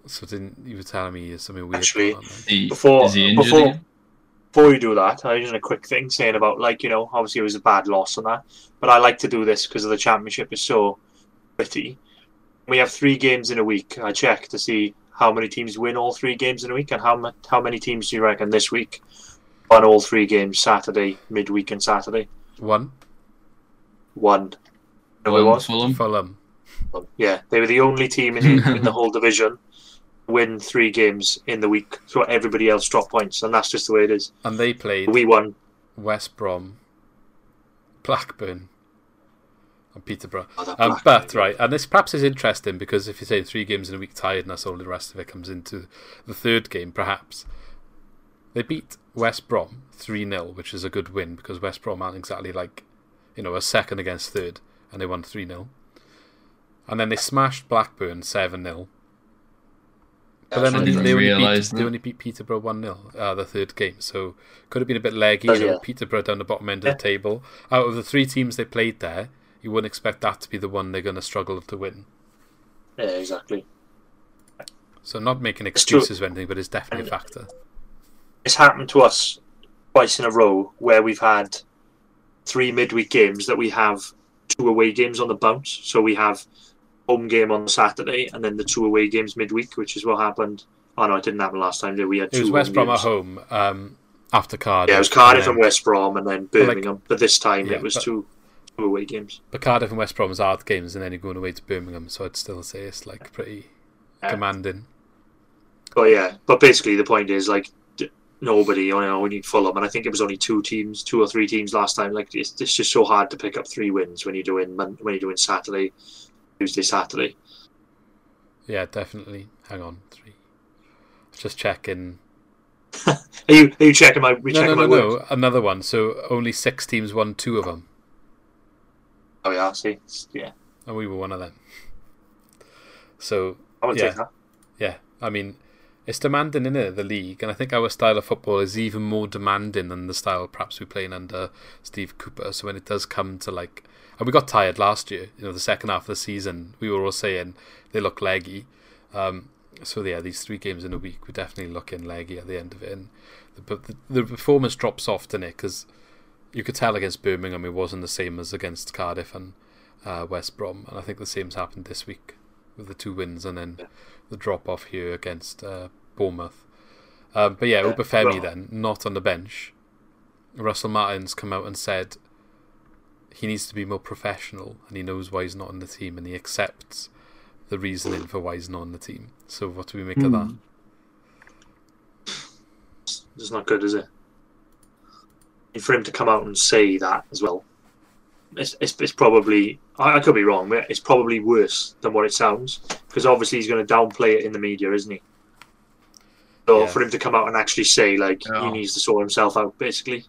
So didn't you were telling me something weird? Actually, going on there? He- Before- is he before- again? Before you do that, I just a quick thing saying about like you know obviously it was a bad loss and that, but I like to do this because of the championship is so pretty. We have three games in a week. I check to see how many teams win all three games in a week and how ma- how many teams do you reckon this week won all three games Saturday, midweek, and Saturday? One, One. No, it was. Fulham. Fulham. Yeah, they were the only team in the, in the whole division win three games in the week. So everybody else dropped points, and that's just the way it is. And they played We won. West Brom, Blackburn, and Peterborough. Oh, Um, but right, and this perhaps is interesting because if you're saying three games in a week tiredness, all the rest of it comes into the third game. Perhaps they beat West Brom three 0 which is a good win because West Brom aren't exactly like you know a second against third, and they won three 0 And then they smashed Blackburn seven 0 But then I they, they only, beat, they only beat Peterborough 1 0, uh, the third game. So could have been a bit leggy. Oh, you know, yeah. Peterborough down the bottom end of the table. Out of the three teams they played there, you wouldn't expect that to be the one they're going to struggle to win. Yeah, exactly. So not making excuses or anything, but it's definitely a factor. It's happened to us twice in a row where we've had three midweek games that we have two away games on the bounce. So we have home game on Saturday and then the two away games midweek, which is what happened. Oh no, it didn't happen last time. Did we? had It was two West Brom at home um, after Cardiff. Yeah, it was Cardiff and and West Brom and then But, like- Birmingham. but this time Yeah, it was but- two, two away games. But Cardiff and West Brom Brom's hard games, and then you're going away to Birmingham. So I'd still say it's like pretty Yeah. commanding. But yeah, but basically the point is like d- nobody. You know, we need Fulham, and I think it was only two teams, two or three teams last time. Like it's, it's just so hard to pick up three wins when you're doing when you're doing Saturday, Tuesday, Saturday. Yeah, definitely. Hang on, three. Just checking. Are you are you checking my? We No, checking no, no, my no. work? Another one. So only six teams won two of them, Oh yeah, I see. Yeah, and we were one of them. So I would Yeah. take that. yeah, I mean, it's demanding in it the league, and I think our style of football is even more demanding than the style perhaps we're playing under Steve Cooper. So when it does come to like, and we got tired last year. You know, the second half of the season, we were all saying they look leggy. Um, so yeah, these three games in a week, we're definitely looking leggy at the end of it, and the, the, the performance drops off, doesn't it? Because you could tell against Birmingham, it wasn't the same as against Cardiff and uh, West Brom, and I think the same's happened this week with the two wins, and then the drop off here against uh, Bournemouth. Um, but yeah, Yeah, Obafemi then not on the bench. Russell Martin's come out and said he needs to be more professional, and he knows why he's not in the team, and he accepts the reasoning for why he's not in the team. So what do we make of that? It's not good, is it? And for him to come out and say that as well, it's it's, it's probably I, I could be wrong, but it's probably worse than what it sounds because obviously he's going to downplay it in the media, isn't he? So Yeah. for him to come out and actually say like Yeah. he needs to sort himself out, basically.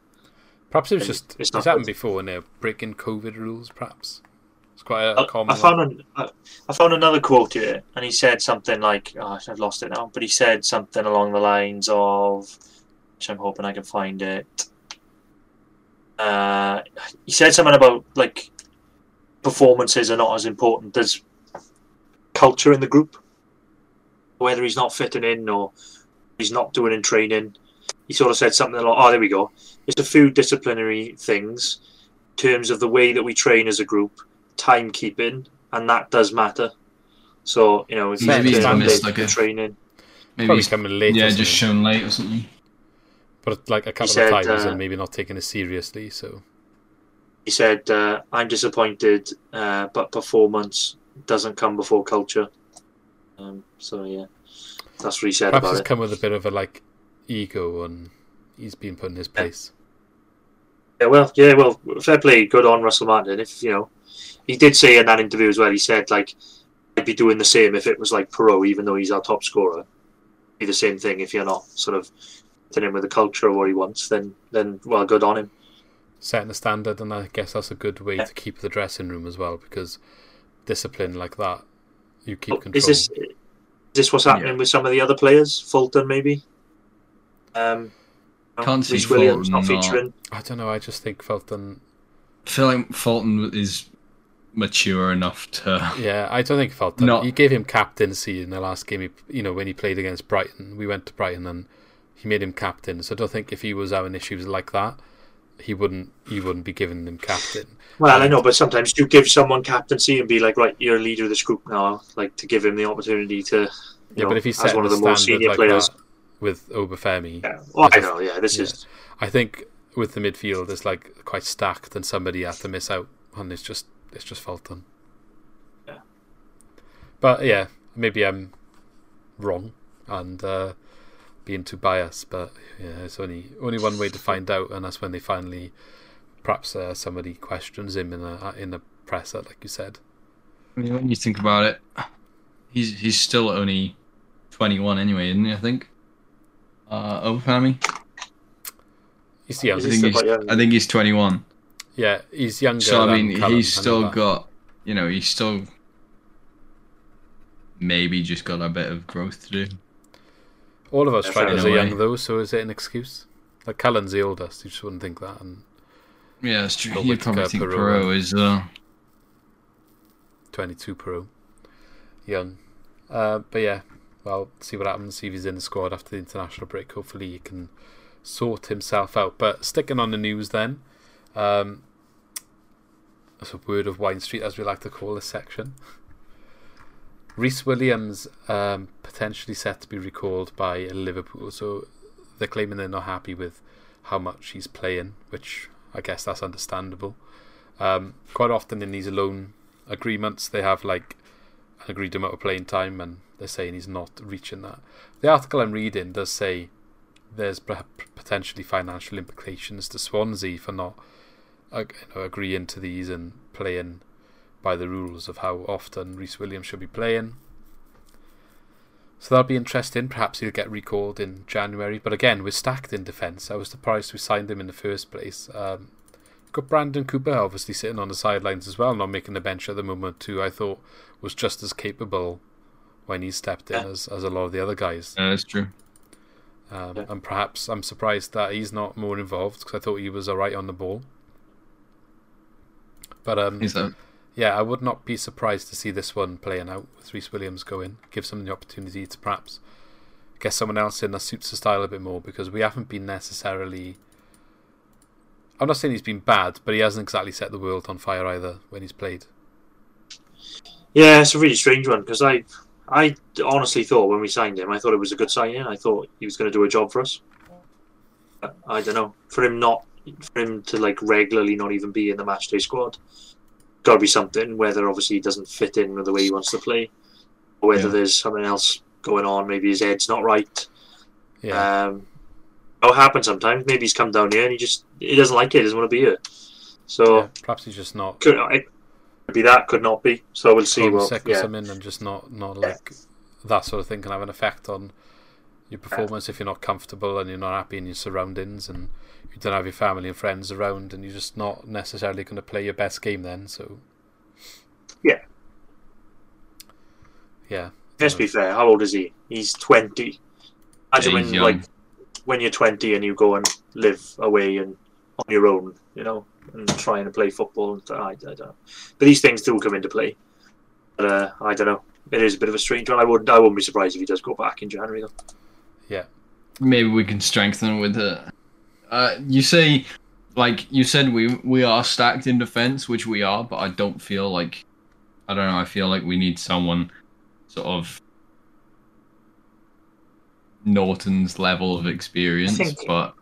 Perhaps it was just it's it's, not happened before, and they're breaking COVID rules. Perhaps it's quite a, I, common. I found an, I, I found another quote here, and he said something like, oh, "I've lost it now," but he said something along the lines of, which I'm hoping I can find it. Uh, he said something about like performances are not as important as culture in the group. Whether he's not fitting in or he's not doing in training, he sort of said something like, "Oh, there we go. It's a few disciplinary things." in terms of the way that we train as a group, timekeeping, and that does matter. So you know, if Maybe you he's missed, late like, a- training, Maybe Probably he's- coming late. yeah, just something. shown late or something. But like a couple said, of times uh, and maybe not taking it seriously. So he said, uh, "I'm disappointed, uh, but performance doesn't come before culture." Um, so yeah, that's what he said perhaps about it's it. come with a bit of a like ego, and he's been put in his place. Yeah, well, yeah, well, fair play, good on Russell Martin. If you know, he did say in that interview as well. He said like, I'd be doing the same if it was like Piroe, even though he's our top scorer. Be the same thing if you're not sort of fitting in with the culture of what he wants. Then, then well, good on him. Setting the standard, and I guess that's a good way Yeah. to keep the dressing room as well because discipline like that, you keep control. Oh, Is this is this what's happening Yeah. with some of the other players? Fulton maybe. Um, Can't see Williams not Fulton not- featuring. I don't know. I just think Fulton. I feel like Fulton is mature enough to. Yeah, I don't think Fulton. Not- You gave him captaincy in the last game. He, you know, when he played against Brighton, we went to Brighton and he made him captain. So I don't think if he was having issues like that, he wouldn't. He wouldn't be giving him captain. Well, I know, but sometimes you give someone captaincy and be like, right, you're a leader of this group now, like to give him the opportunity to. Yeah, know, but if he's as one of the more senior like players. with Obafemi, Yeah. Well, I know. Yeah, this yeah. is. I think with the midfield, it's like quite stacked, and somebody had to miss out, and it's just it's just Fulton. Yeah. But yeah, maybe I'm wrong and uh, being too biased, but yeah, it's only only one way to find out, and that's when they finally, perhaps uh, somebody questions him in a in a presser, like you said. I mean, when you think about it, he's he's still only twenty one anyway, isn't he? I think. Uh, Obafemi? He's young, I Is think he's? I think he's twenty one. yeah, he's younger. So I mean, Callum, he's I still got, you know, he's still maybe just got a bit of growth to do. All of us strikers are young though, so is it an excuse? Like Cullen's the oldest, you just wouldn't think that, and Yeah, that's true. You'd probably think Piroe. Piroe is. Uh, 22 pro. Young. Uh, but yeah, well, see what happens. See if he's in the squad after the international break. Hopefully, he can sort himself out. But sticking on the news then, um, that's a word of Wine Street, as we like to call this section. Rhys Williams um, potentially set to be recalled by Liverpool. So they're claiming they're not happy with how much he's playing, which I guess that's understandable. Um, quite often in these loan agreements, they have like an agreed amount of playing time, and they're saying he's not reaching that. The article I'm reading does say there's potentially financial implications to Swansea for not uh, you know, agreeing to these and playing by the rules of how often Rhys Williams should be playing. So that'll be interesting. Perhaps he'll get recalled in January. But again, we're stacked in defence. I was surprised we signed him in the first place. Um, got Brandon Cooper obviously sitting on the sidelines as well, not making the bench at the moment, who I thought was just as capable when he stepped in Yeah. as, as a lot of the other guys. yeah, that's true. Um, Yeah. And perhaps I'm surprised that he's not more involved because I thought he was alright on the ball. But um, He's a, yeah, I would not be surprised to see this one playing out with Rhys Williams going. Gives them the opportunity to perhaps get someone else in that suits the style a bit more because we haven't been necessarily. I'm not saying he's been bad, but he hasn't exactly set the world on fire either when he's played. Yeah, it's a really strange one because I, I honestly thought when we signed him, I thought it was a good signing. I thought he was going to do a job for us. I don't know for him not for him to like regularly not even be in the matchday squad. Got to be something. Whether obviously he doesn't fit in with the way he wants to play, or whether Yeah. there's something else going on. Maybe his head's not right. Yeah, Um, it'll happen sometimes. Maybe he's come down here and he just he doesn't like it. He doesn't want to be here. So yeah, perhaps he's just not could it be that, could not be. So we'll see. Well, or yeah. something, and just not not like that sort of thing can have an effect on your performance if you're not comfortable and you're not happy in your surroundings and you don't have your family and friends around and you're just not necessarily going to play your best game then. So Yeah. yeah, Let's be fair. How old is he? He's twenty. Imagine Yeah, when young. like when you're twenty and you go and live away and on your own, you know, and trying to play football. And I, I don't know. But these things do come into play. But uh, I don't know. It is a bit of a strange one. I wouldn't. I wouldn't be surprised if he does go back in January. Though. yeah, maybe we can strengthen with it. Uh, you say, like you said, we we are stacked in defense, which we are, but I don't feel like, I don't know. I feel like we need someone, sort of. Naughton's level of experience, think- but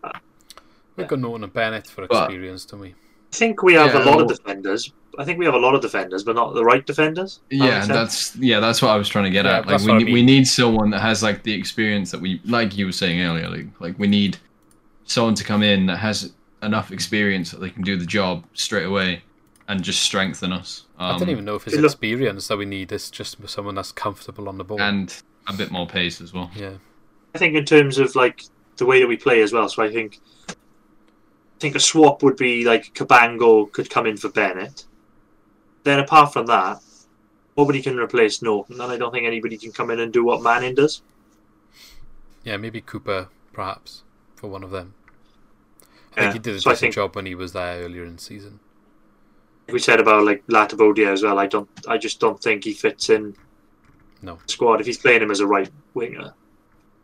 we've got Naughton and Bennett for But- experience, don't we? I think we have Yeah, a lot of defenders. I think we have a lot of defenders, but not the right defenders. That yeah, makes that's yeah, that's what I was trying to get Yeah, at. Like we I need, we need someone that has like the experience that we, like you were saying earlier, like, like we need someone to come in that has enough experience that they can do the job straight away and just strengthen us. Um, I don't even know if it's experience that we need. It's just someone that's comfortable on the ball. and a bit more pace as well. yeah, I think in terms of like the way that we play as well. So I think I think a swap would be like Cabango could come in for Bennett. Then apart from that, nobody can replace Naughton, and I don't think anybody can come in and do what Manning does. yeah, maybe Cooper perhaps for one of them. I Yeah, think he did a so decent job when he was there earlier in the season. We said about like Latibeaudiere as well. I don't. I just don't think he fits in No, squad. If he's playing him as a right winger,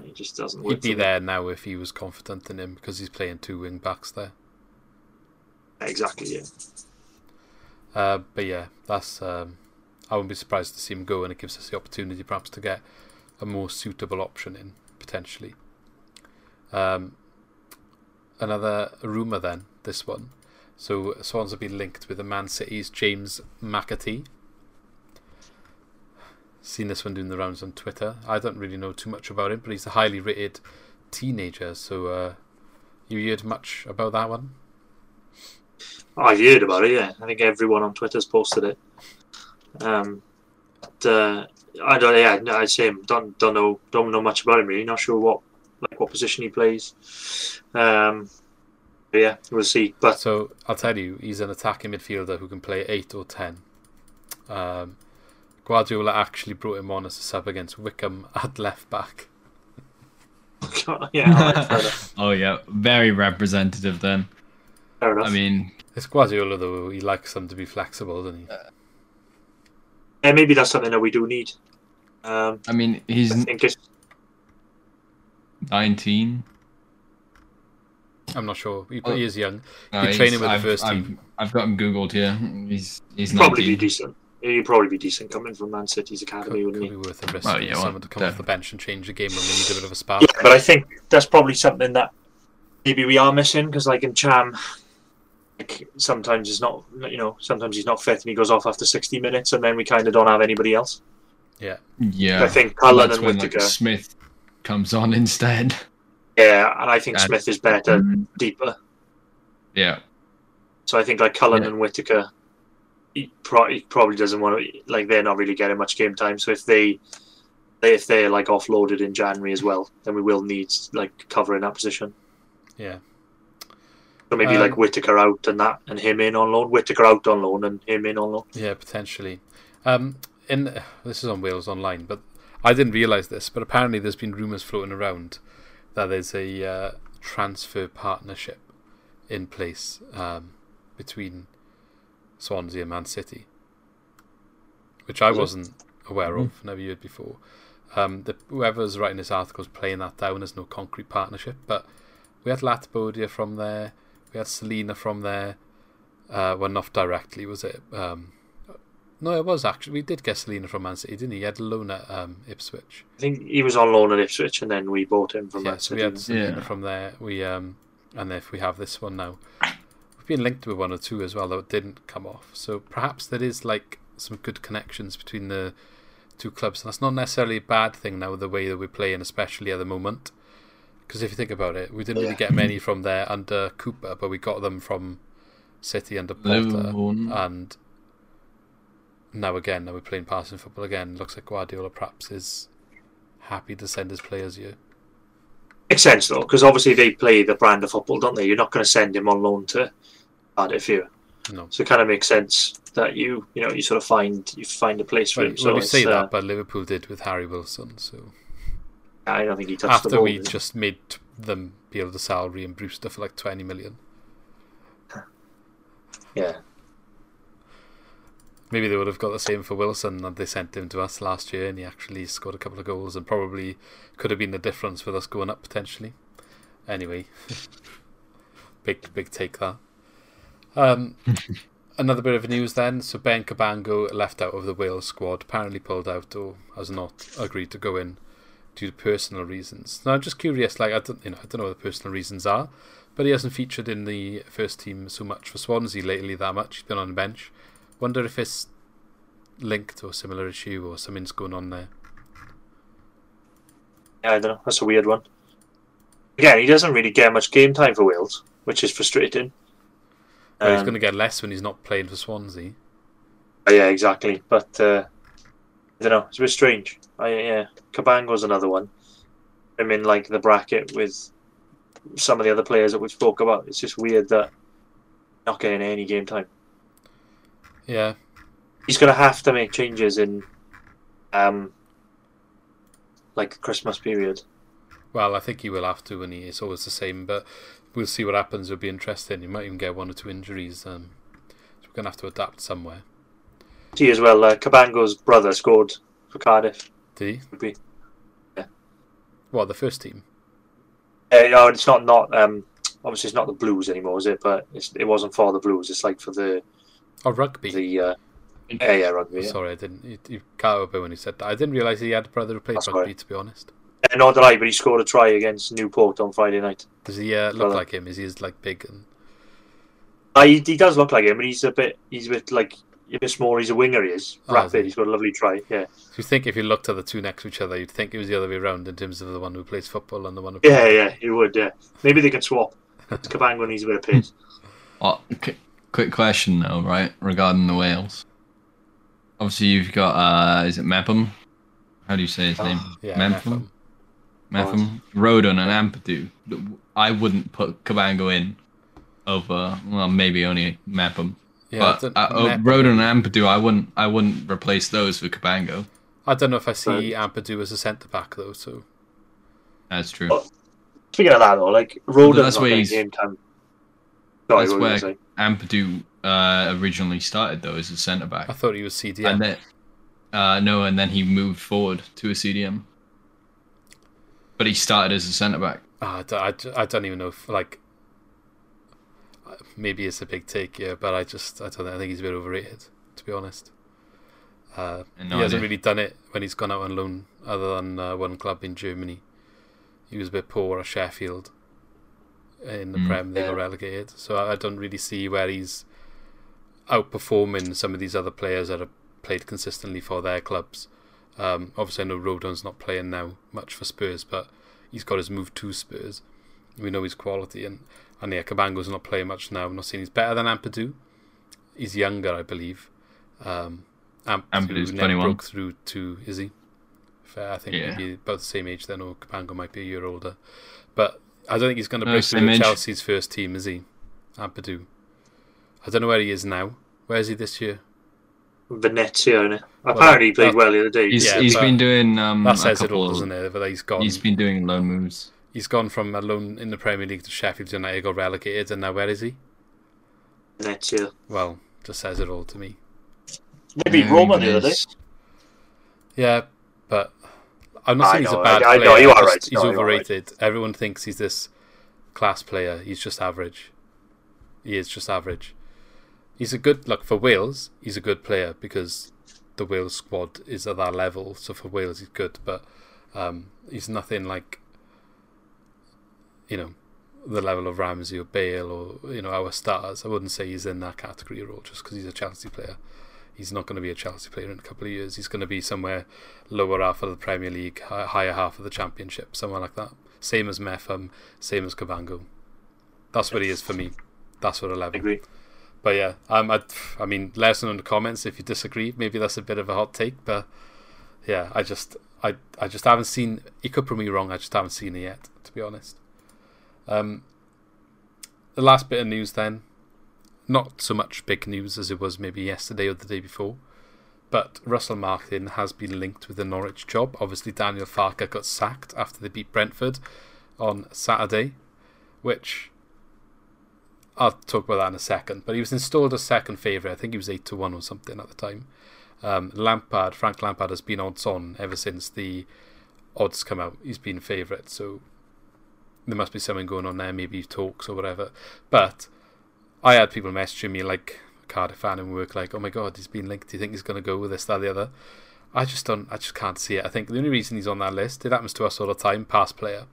he just doesn't. He'd be there now if he was confident in him because he's playing two wing backs there. Exactly. Yeah. Uh, but yeah, that's. Um, I wouldn't be surprised to see him go, and it gives us the opportunity perhaps to get a more suitable option in potentially. Um, another rumor then, this one. So Swans have been linked with the Man City's James McAtee. Seen this one doing the rounds on Twitter. I don't really know too much about him, but he's a highly rated teenager. So uh, you heard much about that one? Oh, I've heard about it. Yeah, I think everyone on Twitter's posted it. Um, but, uh, I don't. Yeah, I'd say. Don't don't know. Don't know much about him really. Not sure what like what position he plays. Um, but yeah, we'll see. But So I'll tell you, he's an attacking midfielder who can play eight or ten. Um, Guardiola actually brought him on as a sub against Wycombe at left back. yeah, all right, fair enough. Oh yeah, very representative then. Fair enough. I mean, It's Guardiola though; he likes them to be flexible, doesn't he? yeah, maybe that's something that we do need. Um, I mean, he's I think it's 19. I'm not sure. He, Oh. he is young. No, He'd he's- train him with the I've, first I've, team. I've got him googled here. He's he's probably be decent. He'd probably be decent coming from Man City's academy, could wouldn't be he? worth a risk. Oh, for yeah, well, someone to come off the bench and change the game when we need a bit of a spark. Yeah, but I think that's probably something that maybe we are missing because, like Ntcham, like sometimes he's not, you know, sometimes he's not fit and he goes off after sixty minutes, and then we kind of don't have anybody else. Yeah, Yeah, I think Cullen that's and when like, Smith comes on instead. Yeah, and I think And- Smith is better deeper. Yeah, So I think like Cullen Yeah. and Whittaker, he, pro- he probably doesn't want to. Like they're not really getting much game time. So if they, they if they're like offloaded in January as well, then we will need like cover in that position. yeah. So maybe Um, like Whittaker out and that, and him in on loan. Whittaker out on loan and him in on loan. Yeah, potentially. Um, in this is on Wales Online, but I didn't realise this. But apparently, there's been rumours floating around that there's a uh, transfer partnership in place um, between Swansea and Man City, which I wasn't aware of, never heard before. Um, the, whoever's writing this article is playing that down as no concrete partnership, but we had Latibeaudiere from there, we had Selena from there. Uh, well, not directly, was it? Um, no, it was actually. We did get Selena from Man City, didn't he? He had a loan at um, Ipswich. I think he was on loan at Ipswich, and then we bought him from yeah, Man so we City. had Selena Yeah. from there. We um, and if we have this one now, we've been linked with one or two as well that didn't come off. So perhaps there is like some good connections between the two clubs. And that's not necessarily a bad thing now, the way that we're playing, especially at the moment. Because if you think about it, we didn't really Yeah. get many from there under Cooper, but we got them from City under Porter, Liverpool. and now again, now we're playing passing football again. Looks like Guardiola perhaps is happy to send his players here. Makes sense though, because obviously they play the brand of football, don't they? You're not going to send him on loan to Cardiff here, No. so it kind of makes sense that you, you know, you sort of find you find a place for Well, him. So well, you say uh, that, but Liverpool did with Harry Wilson. So I don't think he touched the after ball. we just made them be able to salary and Brewster for like twenty million, yeah, maybe they would have got the same for Wilson, that they sent him to us last year, and he actually scored a couple of goals, and probably could have been the difference with us going up potentially. Anyway, big big take that. Um, another bit of news then. So Ben Cabango left out of the Wales squad, apparently pulled out or has not agreed to go in due to personal reasons. Now I'm just curious, like I don't, you know, I don't know what the personal reasons are, but he hasn't featured in the first team so much for Swansea lately that much. He's been on the bench. Wonder if it's linked to a similar issue or something's going on there. yeah, I don't know. That's a weird one. Again, he doesn't really get much game time for Wales, which is frustrating. But he's Um, going to get less when he's not playing for Swansea. Yeah, exactly. But uh, I don't know. It's a bit strange. I, yeah, Cabango's another one. I'm in like the bracket with some of the other players that we spoke about. It's just weird that not getting any game time. Yeah, He's going to have to make changes in, um, like Christmas period. well, I think he will have to, and he it's always the same. But we'll see what happens. It'll be interesting. He might even get one or two injuries. Um, so we're going to have to adapt somewhere. See as well. Uh, Cabango's brother scored for Cardiff. Did he? Would be. What the first team? Uh, no, it's not. Not um. Obviously, it's not the Blues anymore, is it? But it's, it wasn't for the Blues. It's like for the Oh, rugby. the. Uh, yeah, yeah, rugby. Yeah. Sorry, I didn't. You, you cut out a when he said that. I didn't realise he had a brother who played That's rugby. right. To be honest, Uh, nor did I, but he scored a try against Newport on Friday night. does he uh, look Brother. like him? Is he as, like big and Uh, he, he does look like him, but he's a bit he's a bit like a bit smaller. He's a winger. He is Oh, is rapid. he? He's got a lovely try. Yeah, you think if you looked at the two next to each other, you'd think it was the other way around in terms of the one who plays football and the one who yeah, yeah. He would. Yeah, maybe they can swap. Cabango needs a bit of pace. Oh, qu- quick question though, right? Regarding the Wales. Obviously, you've got uh, is it Mepham? How do you say his name? yeah, Mepham. Mepham. Mepham. Rodon and Ampadu. I wouldn't put Cabango in over. Well, maybe only Mepham. Yeah, but uh, oh, Rodon and Ampadu, I wouldn't. I wouldn't replace those for Cabango. I don't know if I see Ampadu as a centre back though. So That's true. Oh, Speaking of that, though, like Rodon's that's not where getting he's- game time. Sorry, That's what were you where gonna? Ampadu uh, originally started though as a centre back. I thought he was CDM. And then, uh, no, and then he moved forward to a CDM. But he started as a centre back. Ah, I, d- I d- I don't even know if like uh, maybe it's a big take here, but I just I don't know, I think he's a bit overrated to be honest. Uh, No he hasn't really done it when he's gone out on loan, other than uh, one club in Germany. He was a bit poor at Sheffield in the Mm. Prem. They got relegated, so I, I don't really see where he's outperforming some of these other players that have played consistently for their clubs. Um, obviously, I know Rodon's not playing now much for Spurs, but he's got his move to Spurs. We know his quality, and and yeah, Cabango's not playing much now. I'm not saying he's better than Ampadu. He's younger, I believe. Um, Ampadu Ampadu's never 21. broke through to is he? Fair, I think Yeah. maybe about the same age then, or Cabango might be a year older. But I don't think he's going to break same through to. Chelsea's first team, is he? Ampadu. I don't know where he is now. Where is he this year? Venezia, innit? Apparently, he played that- well the other day. He's, Yeah, he's but been doing um, That a says it couple. all, doesn't it? But he's gone. He's been doing loan moves. He's gone from a loan in the Premier League to Sheffield United, got relegated, and now where is he? Venezia. Well, just says it all to me. Maybe Yeah, Roma the other day. Yeah, but I'm not I saying he's a bad I- I player. know, you are right. He's No, are right. overrated. Everyone thinks he's this class player. He's just average. He is just average. He's a good look for Wales. He's a good player because the Wales squad is at that level. So for Wales, he's good, but um, he's nothing like you know the level of Ramsey or Bale or you know our stars. I wouldn't say he's in that category at all, just because he's a Chelsea player. He's not going to be a Chelsea player in a couple of years. He's going to be somewhere lower half of the Premier League, higher half of the Championship, somewhere like that. Same as Mepham, same as Cabango. That's what he is for me. That's what I love. I agree. But yeah, um, I, I mean, let us know in the comments if you disagree. Maybe that's a bit of a hot take, but yeah, I just, I, I just haven't seen. You could prove me wrong. I just haven't seen it yet, to be honest. Um, the last bit of news then, not so much big news as it was maybe yesterday or the day before, but Russell Martin has been linked with the Norwich job. Obviously, Daniel Farke got sacked after they beat Brentford on Saturday, which I'll talk about that in a second. But he was installed as second favourite. I think he was eight to one or something at the time. Um, Lampard, Frank Lampard, has been odds on ever since the odds come out. He's been favourite, so there must be something going on there. Maybe talks or whatever. But I had people messaging me like Cardiff fan in work, like, "Oh my god, he's been linked. Do you think he's going to go with this, that, the other?" I just don't. I just can't see it. I think the only reason he's on that list, it happens to us all the time. Past player.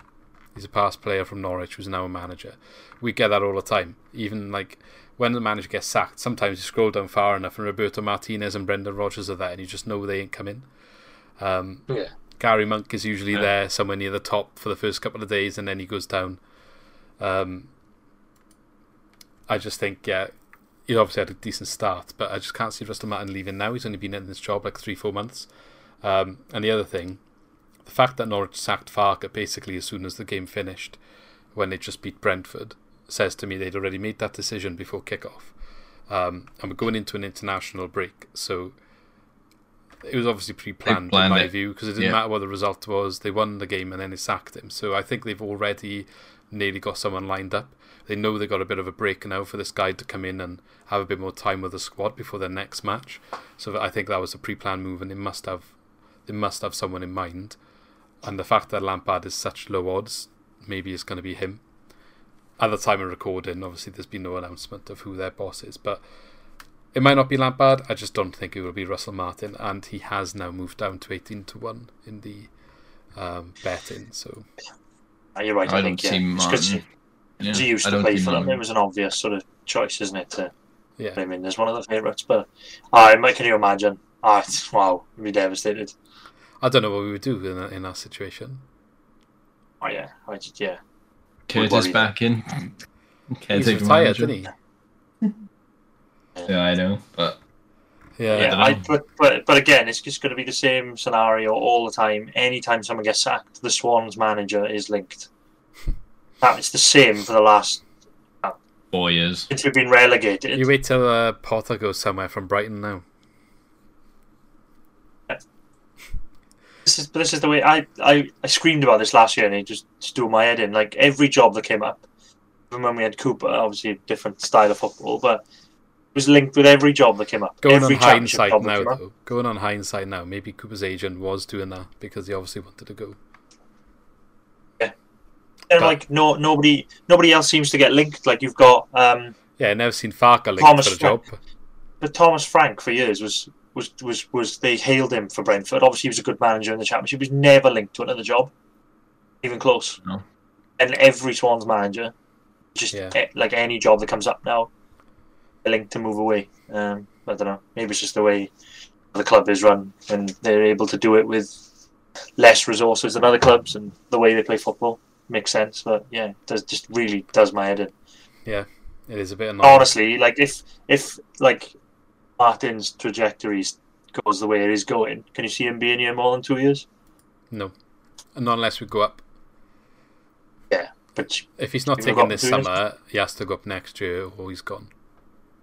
He's a past player from Norwich who's now a manager. We get that all the time. Even like when the manager gets sacked, sometimes you scroll down far enough and Roberto Martinez and Brendan Rodgers are there and you just know they ain't coming. Um, Yeah. Gary Monk is usually Yeah. there somewhere near the top for the first couple of days and then he goes down. Um, I just think, yeah, he obviously had a decent start, but I just can't see Russell Martin leaving now. He's only been in this job like three, four months. Um, and the other thing, the fact that Norwich sacked Farke basically as soon as the game finished, when they just beat Brentford, says to me they'd already made that decision before kickoff. Um, and we're going into an international break, so it was obviously pre-planned planned in my it. view because it didn't Yeah. matter what the result was. They won the game and then they sacked him. So I think they've already nearly got someone lined up. They know they've got a bit of a break now for this guy to come in and have a bit more time with the squad before their next match. So I think that was a pre-planned move, and they must have they must have someone in mind. And the fact that Lampard is such low odds, maybe it's going to be him. At the time of recording, obviously there's been no announcement of who their boss is, but it might not be Lampard. I just don't think it will be Russell Martin, and he has now moved down to eighteen to one in the um, betting. So Uh, You're right. I I, don't think yeah. see Martin. Yeah, he used to don't play for them. Martin. It was an obvious sort of choice, isn't it? To yeah, put him in as one of the favourites. But I uh, can you imagine? Ah, it's- wow, I'd be devastated. I don't know what we would do in that, in that situation. Oh yeah, I just yeah. Curtis worried. back in. He's retired, manager. didn't he? Yeah, I know, but Yeah, Yeah, don't I, but, but but again, it's just going to be the same scenario all the time. Anytime someone gets sacked, the Swans manager is linked. That it's the same for the last four years. since we've been relegated. You wait till uh, Potter goes somewhere from Brighton now. This is this is the way I, I, I screamed about this last year, and it just threw my head in. Like every job that came up, even when we had Cooper, obviously a different style of football, but it was linked with every job that came up. Going every on hindsight now, though. Going on hindsight now, maybe Cooper's agent was doing that because he obviously wanted to go. And but- like no nobody nobody else seems to get linked. Like you've got um, Yeah, never seen Farke linked Thomas for a job. but Thomas Frank for years was was was was they hailed him for Brentford. Obviously, he was a good manager in the championship. He was never linked to another job, even close. No. And every Swans manager, just Yeah. eh, like any job that comes up now, they're linked to move away. Um, I don't know. Maybe it's just the way the club is run, and they're able to do it with less resources than other clubs, and the way they play football makes sense. But yeah, it does just really does my head in. Yeah, it is a bit annoying. honestly, like if if like Martin's trajectory goes the way it is going, can you see him being here more than two years? No, not unless we go up. Yeah, but If he's not taken this two years. summer, he has to go up next year, or he's gone.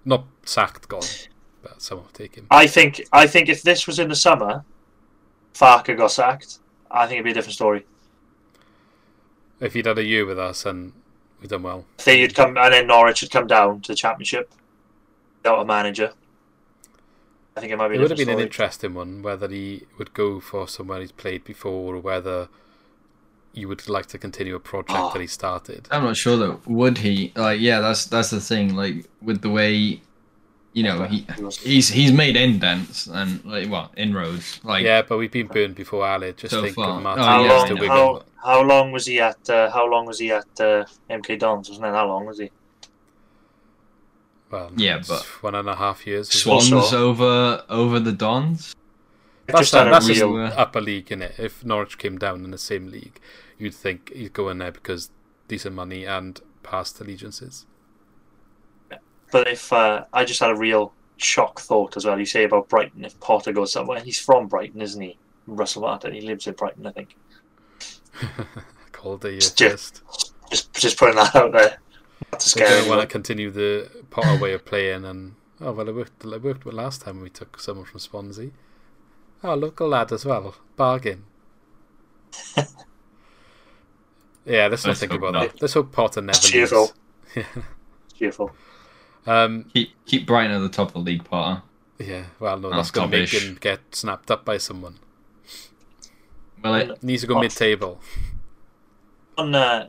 Not sacked, gone, but someone will take him. I think I think if this was in the summer, Farke got sacked. I think it'd be a different story. If he'd had a year with us and we've done well, If you'd come and then Norwich had come down to the championship without a manager, I think it might be. it A would have different been an interesting one whether he would go for somewhere he's played before, or whether you would like to continue a project Oh. that he started. I'm not sure though. Would he? Like, yeah, that's that's the thing. Like with the way, you know, he he's he's made indents and like what inroads. Like Yeah, but we've been burned before, Ali. Just So think far. of Martin Oh, How yeah, Lewis long? know. How, how long was he at? Uh, how long was he at uh, MK Dons? Wasn't it? How long was he? Well, Yeah, but- one and a half years. Swans Also- over over the Dons. That's, Just had a that's real- just upper league, in it. If Norwich came down in the same league, you'd think he'd go in there because decent money and past allegiances. But if uh, I just had a real shock thought as well, you say about Brighton. If Potter goes somewhere, he's from Brighton, isn't he? Russell Martin. He lives in Brighton, I think. Called a Just- just. Just just putting that out there. Not to They don't want to continue the Potter way of playing, and oh well, it worked. It worked last time we took someone from Swansea. Oh, local lad as well, bargain. yeah, let's not Let's think about not. that. Let's hope Potter never That's leaves. cheerful. Cheerful. Um, Keep keep Brighton at the top of the league, Potter. yeah, well, no, that's going to make him get snapped up by someone. Well, it, Needs to go Oh. mid-table. On uh,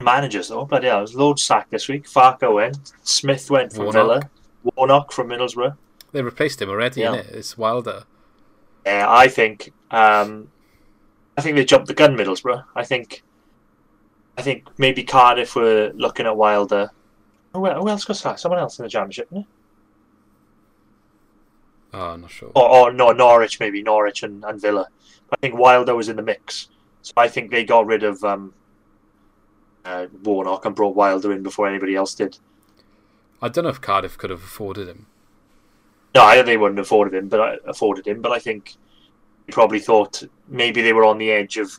managers though, but yeah, there was loads sacked this week. Farke went. Smith went from Warnock. Villa. Warnock from Middlesbrough. They replaced him already, Yeah. innit? It's Wilder. Yeah, I think um, I think they jumped the gun, Middlesbrough. I think I think maybe Cardiff were looking at Wilder. Who, who else got sacked? Someone else in the championship, didn't? Oh, I'm not sure. Or, or no, Norwich maybe Norwich and, and Villa. But I think Wilder was in the mix, so I think they got rid of um, uh, Warnock and brought Wilder in before anybody else did. I don't know if Cardiff could have afforded him. No, I they wouldn't have afforded him, but I afforded him. But I think he probably thought maybe they were on the edge of,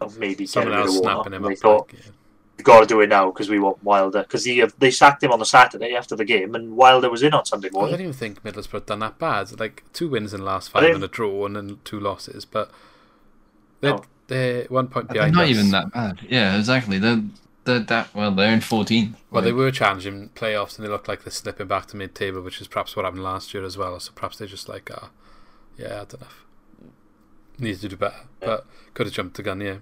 of maybe Someone else Warnock, snapping him up. They thought yeah. We've got to do it now because we want Wilder. Because he they sacked him on the Saturday after the game, and Wilder was in on Sunday morning. I morning. don't even think Middlesbrough done that bad. Like two wins in the last five and a draw, and then two losses. But they're, No. they're one point They're behind. not us. even that bad. Yeah, exactly. They're, they're that well. They're in 14. Well, they were challenging playoffs, and they look like they're slipping back to mid-table, which is perhaps what happened last year as well. So perhaps they're just like, ah, yeah, I don't know. Needs to do better, but could have jumped the gun. Yeah,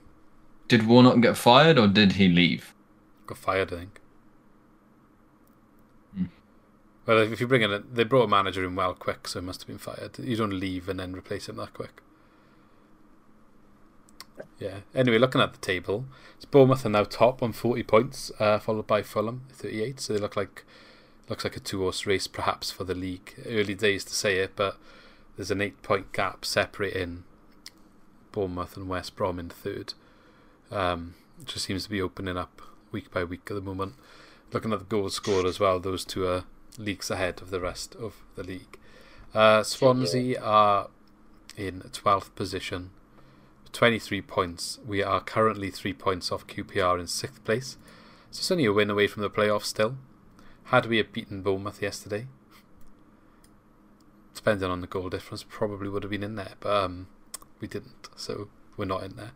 Did Warnock get fired or did he leave? got fired. I think. Hmm. Well, if you bring in a, they brought a manager in well quick, so he must have been fired. You don't leave and then replace him that quick. Yeah. Anyway, looking at the table, it's Bournemouth are now top on forty points, uh, followed by Fulham thirty-eight. So they look like looks like a two-horse race, perhaps for the league. Early days to say it, but there's an eight-point gap separating Bournemouth and West Brom in third. Um, it just seems to be opening up week by week at the moment. Looking at the goals scored as well, those two are leagues ahead of the rest of the league. Uh, Swansea are in 12th position, 23 points. We are currently three points off QPR in sixth place. So it's only a win away from the playoffs still. Had we have beaten Bournemouth yesterday, depending on the goal difference, probably would have been in there, but um, we didn't, so we're not in there.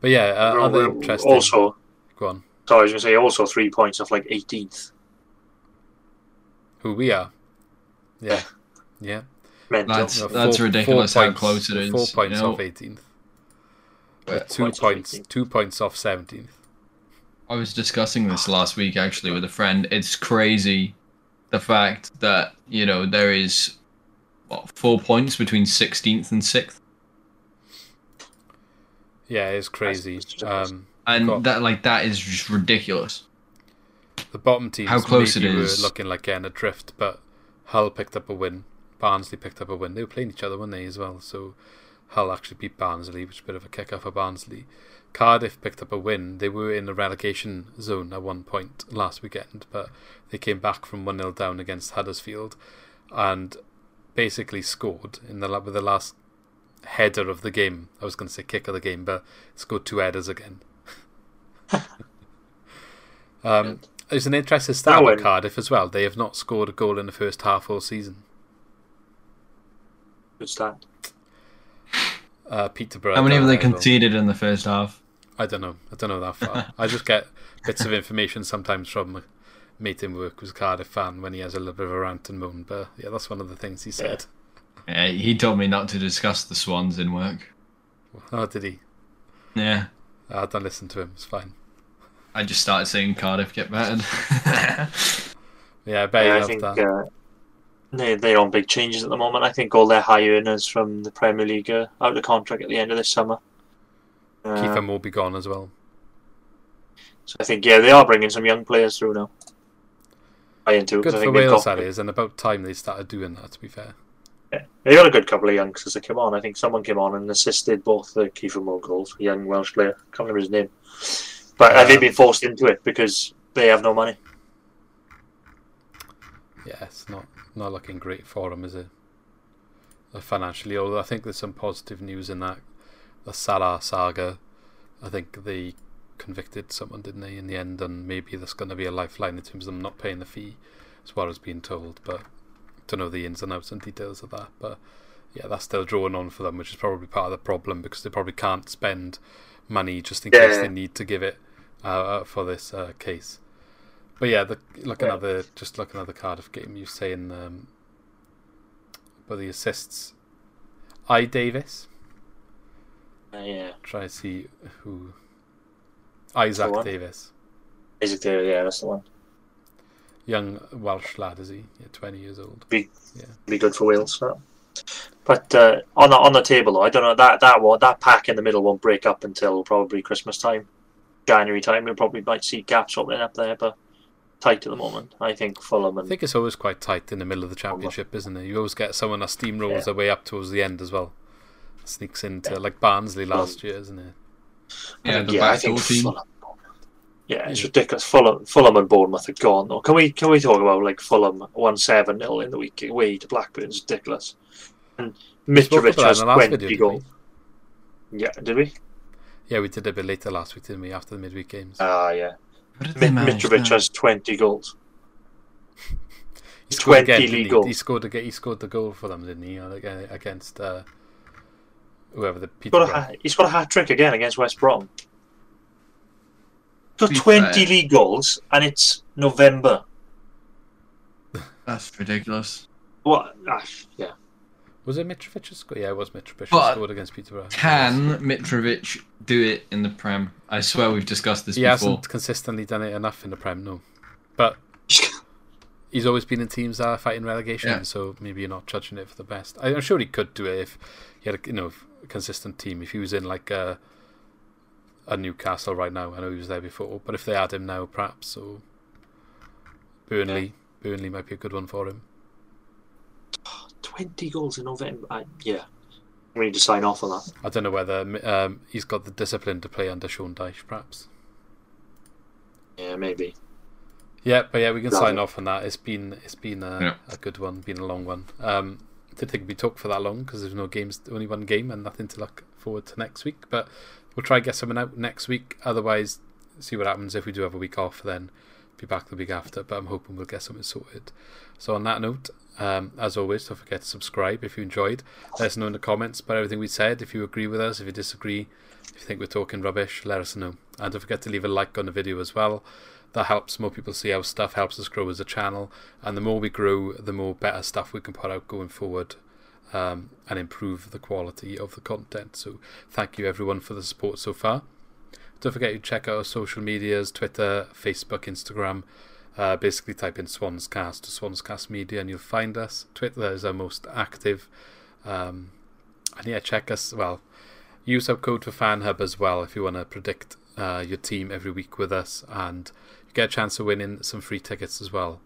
But yeah, uh, Well, other interesting. Also, Go on. so I was going to say also three points off like 18th. Who we are? Yeah, yeah. Mental. That's- No, that's ridiculous how close it is, Four you points know. off 18th. Well, two points off points, 18th. two points off 17th. I was discussing this last week actually with a friend. It's crazy the fact that, you know, there is what, four points between 16th and 6th. Yeah, it's crazy. Um, And got- that like that is just ridiculous. the bottom teams How close maybe it were is. looking like getting adrift, but Hull picked up a win. Barnsley picked up a win. They were playing each other, weren't they, as well? So Hull actually beat Barnsley, which is a bit of a kick up for Barnsley. Cardiff picked up a win. They were in the relegation zone at one point last weekend, but they came back from 1 0 down against Huddersfield and basically scored in the with the last header of the game. I was going to say kick of the game, but scored two headers again. um, there's an interesting stat That about. Cardiff as well. They have not scored a goal in the first half all season. Good start. Uh, Peterborough. How many have they know. conceded in the first half? I don't know. I don't know that far. I just get bits of information sometimes from a mate in work who's a Cardiff fan when he has a little bit of a rant and moan. But yeah, that's one of the things he said. Yeah, he told me not to discuss the Swans in work. Oh, did he? Yeah. I don't listen to him. It's fine. I just started seeing Cardiff get battered. Yeah, I bet he Yeah, I loved think that. uh, they they're on big changes at the moment. I think all their high earners from the Premier League are out of contract at the end of this summer. Uh, Kieffer will be gone as well. so I think yeah, they are bringing some young players through now. I into Good I for think they've Wales, got, that is, and about time they started doing that. To be fair, yeah, they got a good couple of youngsters that came on. I think someone came on and assisted both the Kieffer Moore goals, a young Welsh player. Can't remember his name, but uh, they've Um, been forced into it because they have no money. yeah, it's not not looking great for them, is it? Financially, although I think there's some positive news in that the Sala saga. I think they convicted someone, didn't they, in the end, and maybe there's going to be a lifeline in terms of them not paying the fee, as well as being told. But don't know the ins and outs and details of that. But yeah, that's still drawing on for them, which is probably part of the problem because they probably can't spend money just in case they need to give it uh, for this uh, case. But yeah, the, looking Yeah. at the just looking another the Cardiff game, you saying um, but the assists, I Davis. Uh, yeah, Try to see who Isaak Davies. Isaak Davies, yeah, that's the one. Young Welsh lad, is he? Yeah, twenty years old. Be Yeah. be good for Wales. So. But uh, on the on the table, though, I don't know that that one, that pack in the middle won't break up until probably Christmas time, January time. We probably might see gaps opening up there, but tight at the moment. I think Fulham And... I think it's always quite tight in the middle of the championship, isn't it? You always get someone that steamrolls Yeah. their way up towards the end as well. Sneaks into like Barnsley last year, isn't it? yeah, the yeah, I think team. Fulham. Yeah, it's ridiculous. Fulham, Fulham and Bournemouth are gone. Though. Can we can we talk about like Fulham one seven 0 in the week away to Blackburn? It's ridiculous. And Mitrovic about has the last twenty video, didn't goals. Yeah, did we? Yeah, we did a bit later last week, didn't we? After the midweek games. Ah, yeah. How did Mi- Mitrovic that? has twenty goals. he scored 20 again, didn't league he? goals. He scored a, he scored the goal for them, didn't he? Uh, like, uh, Against uh, whoever the He's got, a, ha- he's got a hat trick again against West Brom. He's got To 20 fair- league goals and it's November. That's ridiculous. What? Ah, yeah. Was it Mitrovic who scored? Yeah, it was Mitrovic who But scored against Peterborough. Can Mitrovic do it in the Prem? I swear we've discussed this He before. hasn't consistently done it enough in the Prem, no. But he's always been in teams that are fighting relegation, Yeah. so maybe you're not judging it for the best. I- I'm sure he could do it if he had a you know a consistent team. If he was in like a a Newcastle right now, I know he was there before, but if they had him now, perhaps so. Burnley, Burnley might be a good one for him. 20 goals in November. I, yeah. We need to sign off on that. I don't know whether um, he's got the discipline to play under Sean Dyche, perhaps. Yeah, maybe. Yeah, but yeah, we can Love sign it. off on that. It's been it's been a, Yeah. a good one, been a long one. Um, didn't think we talk for that long because there's no games, only one game, and nothing to look forward to next week. But we'll try and get something out next week. Otherwise, see what happens if we do have a week off. Then be back the week after. But I'm hoping we'll get something sorted. So on that note, um, as always, don't forget to subscribe if you enjoyed. Let us know in the comments about everything we said. If you agree with us, if you disagree, if you think we're talking rubbish, let us know. And don't forget to leave a like on the video as well. That helps more people see our stuff, helps us grow as a channel. And the more we grow, the more better stuff we can put out going forward um, and improve the quality of the content. So thank you everyone for the support so far. Don't forget to check out our social medias Twitter, Facebook, Instagram. Uh, basically, type in Swanscast to Swanscast Media and you'll find us. Twitter is our most active. Um, and yeah, check us. Well, use our code for FanHub as well if you want to predict uh, your team every week with us. And you get a chance of winning some free tickets as well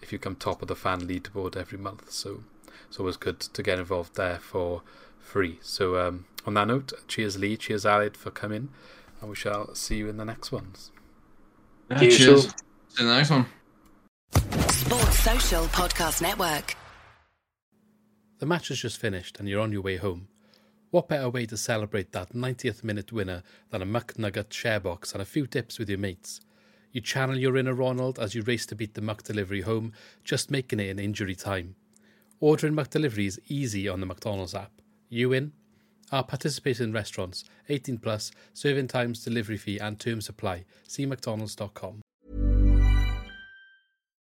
if you come top of the fan leaderboard every month. So it's always good to get involved there for free. So um, on that note, cheers Lee, cheers Alid for coming, and we shall see you in the next ones. Yeah, You cheers. See you in the next one. Sports Social Podcast Network. The match has just finished and you're on your way home. What better way to celebrate that 90th minute winner than a McNugget share box and a few tips with your mates? You channel your inner Ronald as you race to beat the McDelivery home, just making it in injury time. Ordering McDelivery is easy on the McDonald's app. You in? Our participating restaurants, 18 plus, serving times, delivery fee, and term supply. See McDonald's.com.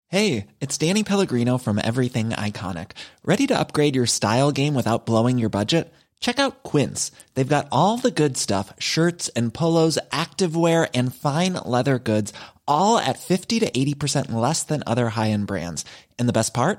Hey, it's Danny Pellegrino from Everything Iconic. Ready to upgrade your style game without blowing your budget? Check out Quince. They've got all the good stuff shirts and polos, activewear, and fine leather goods, all at 50 to 80% less than other high end brands. And the best part?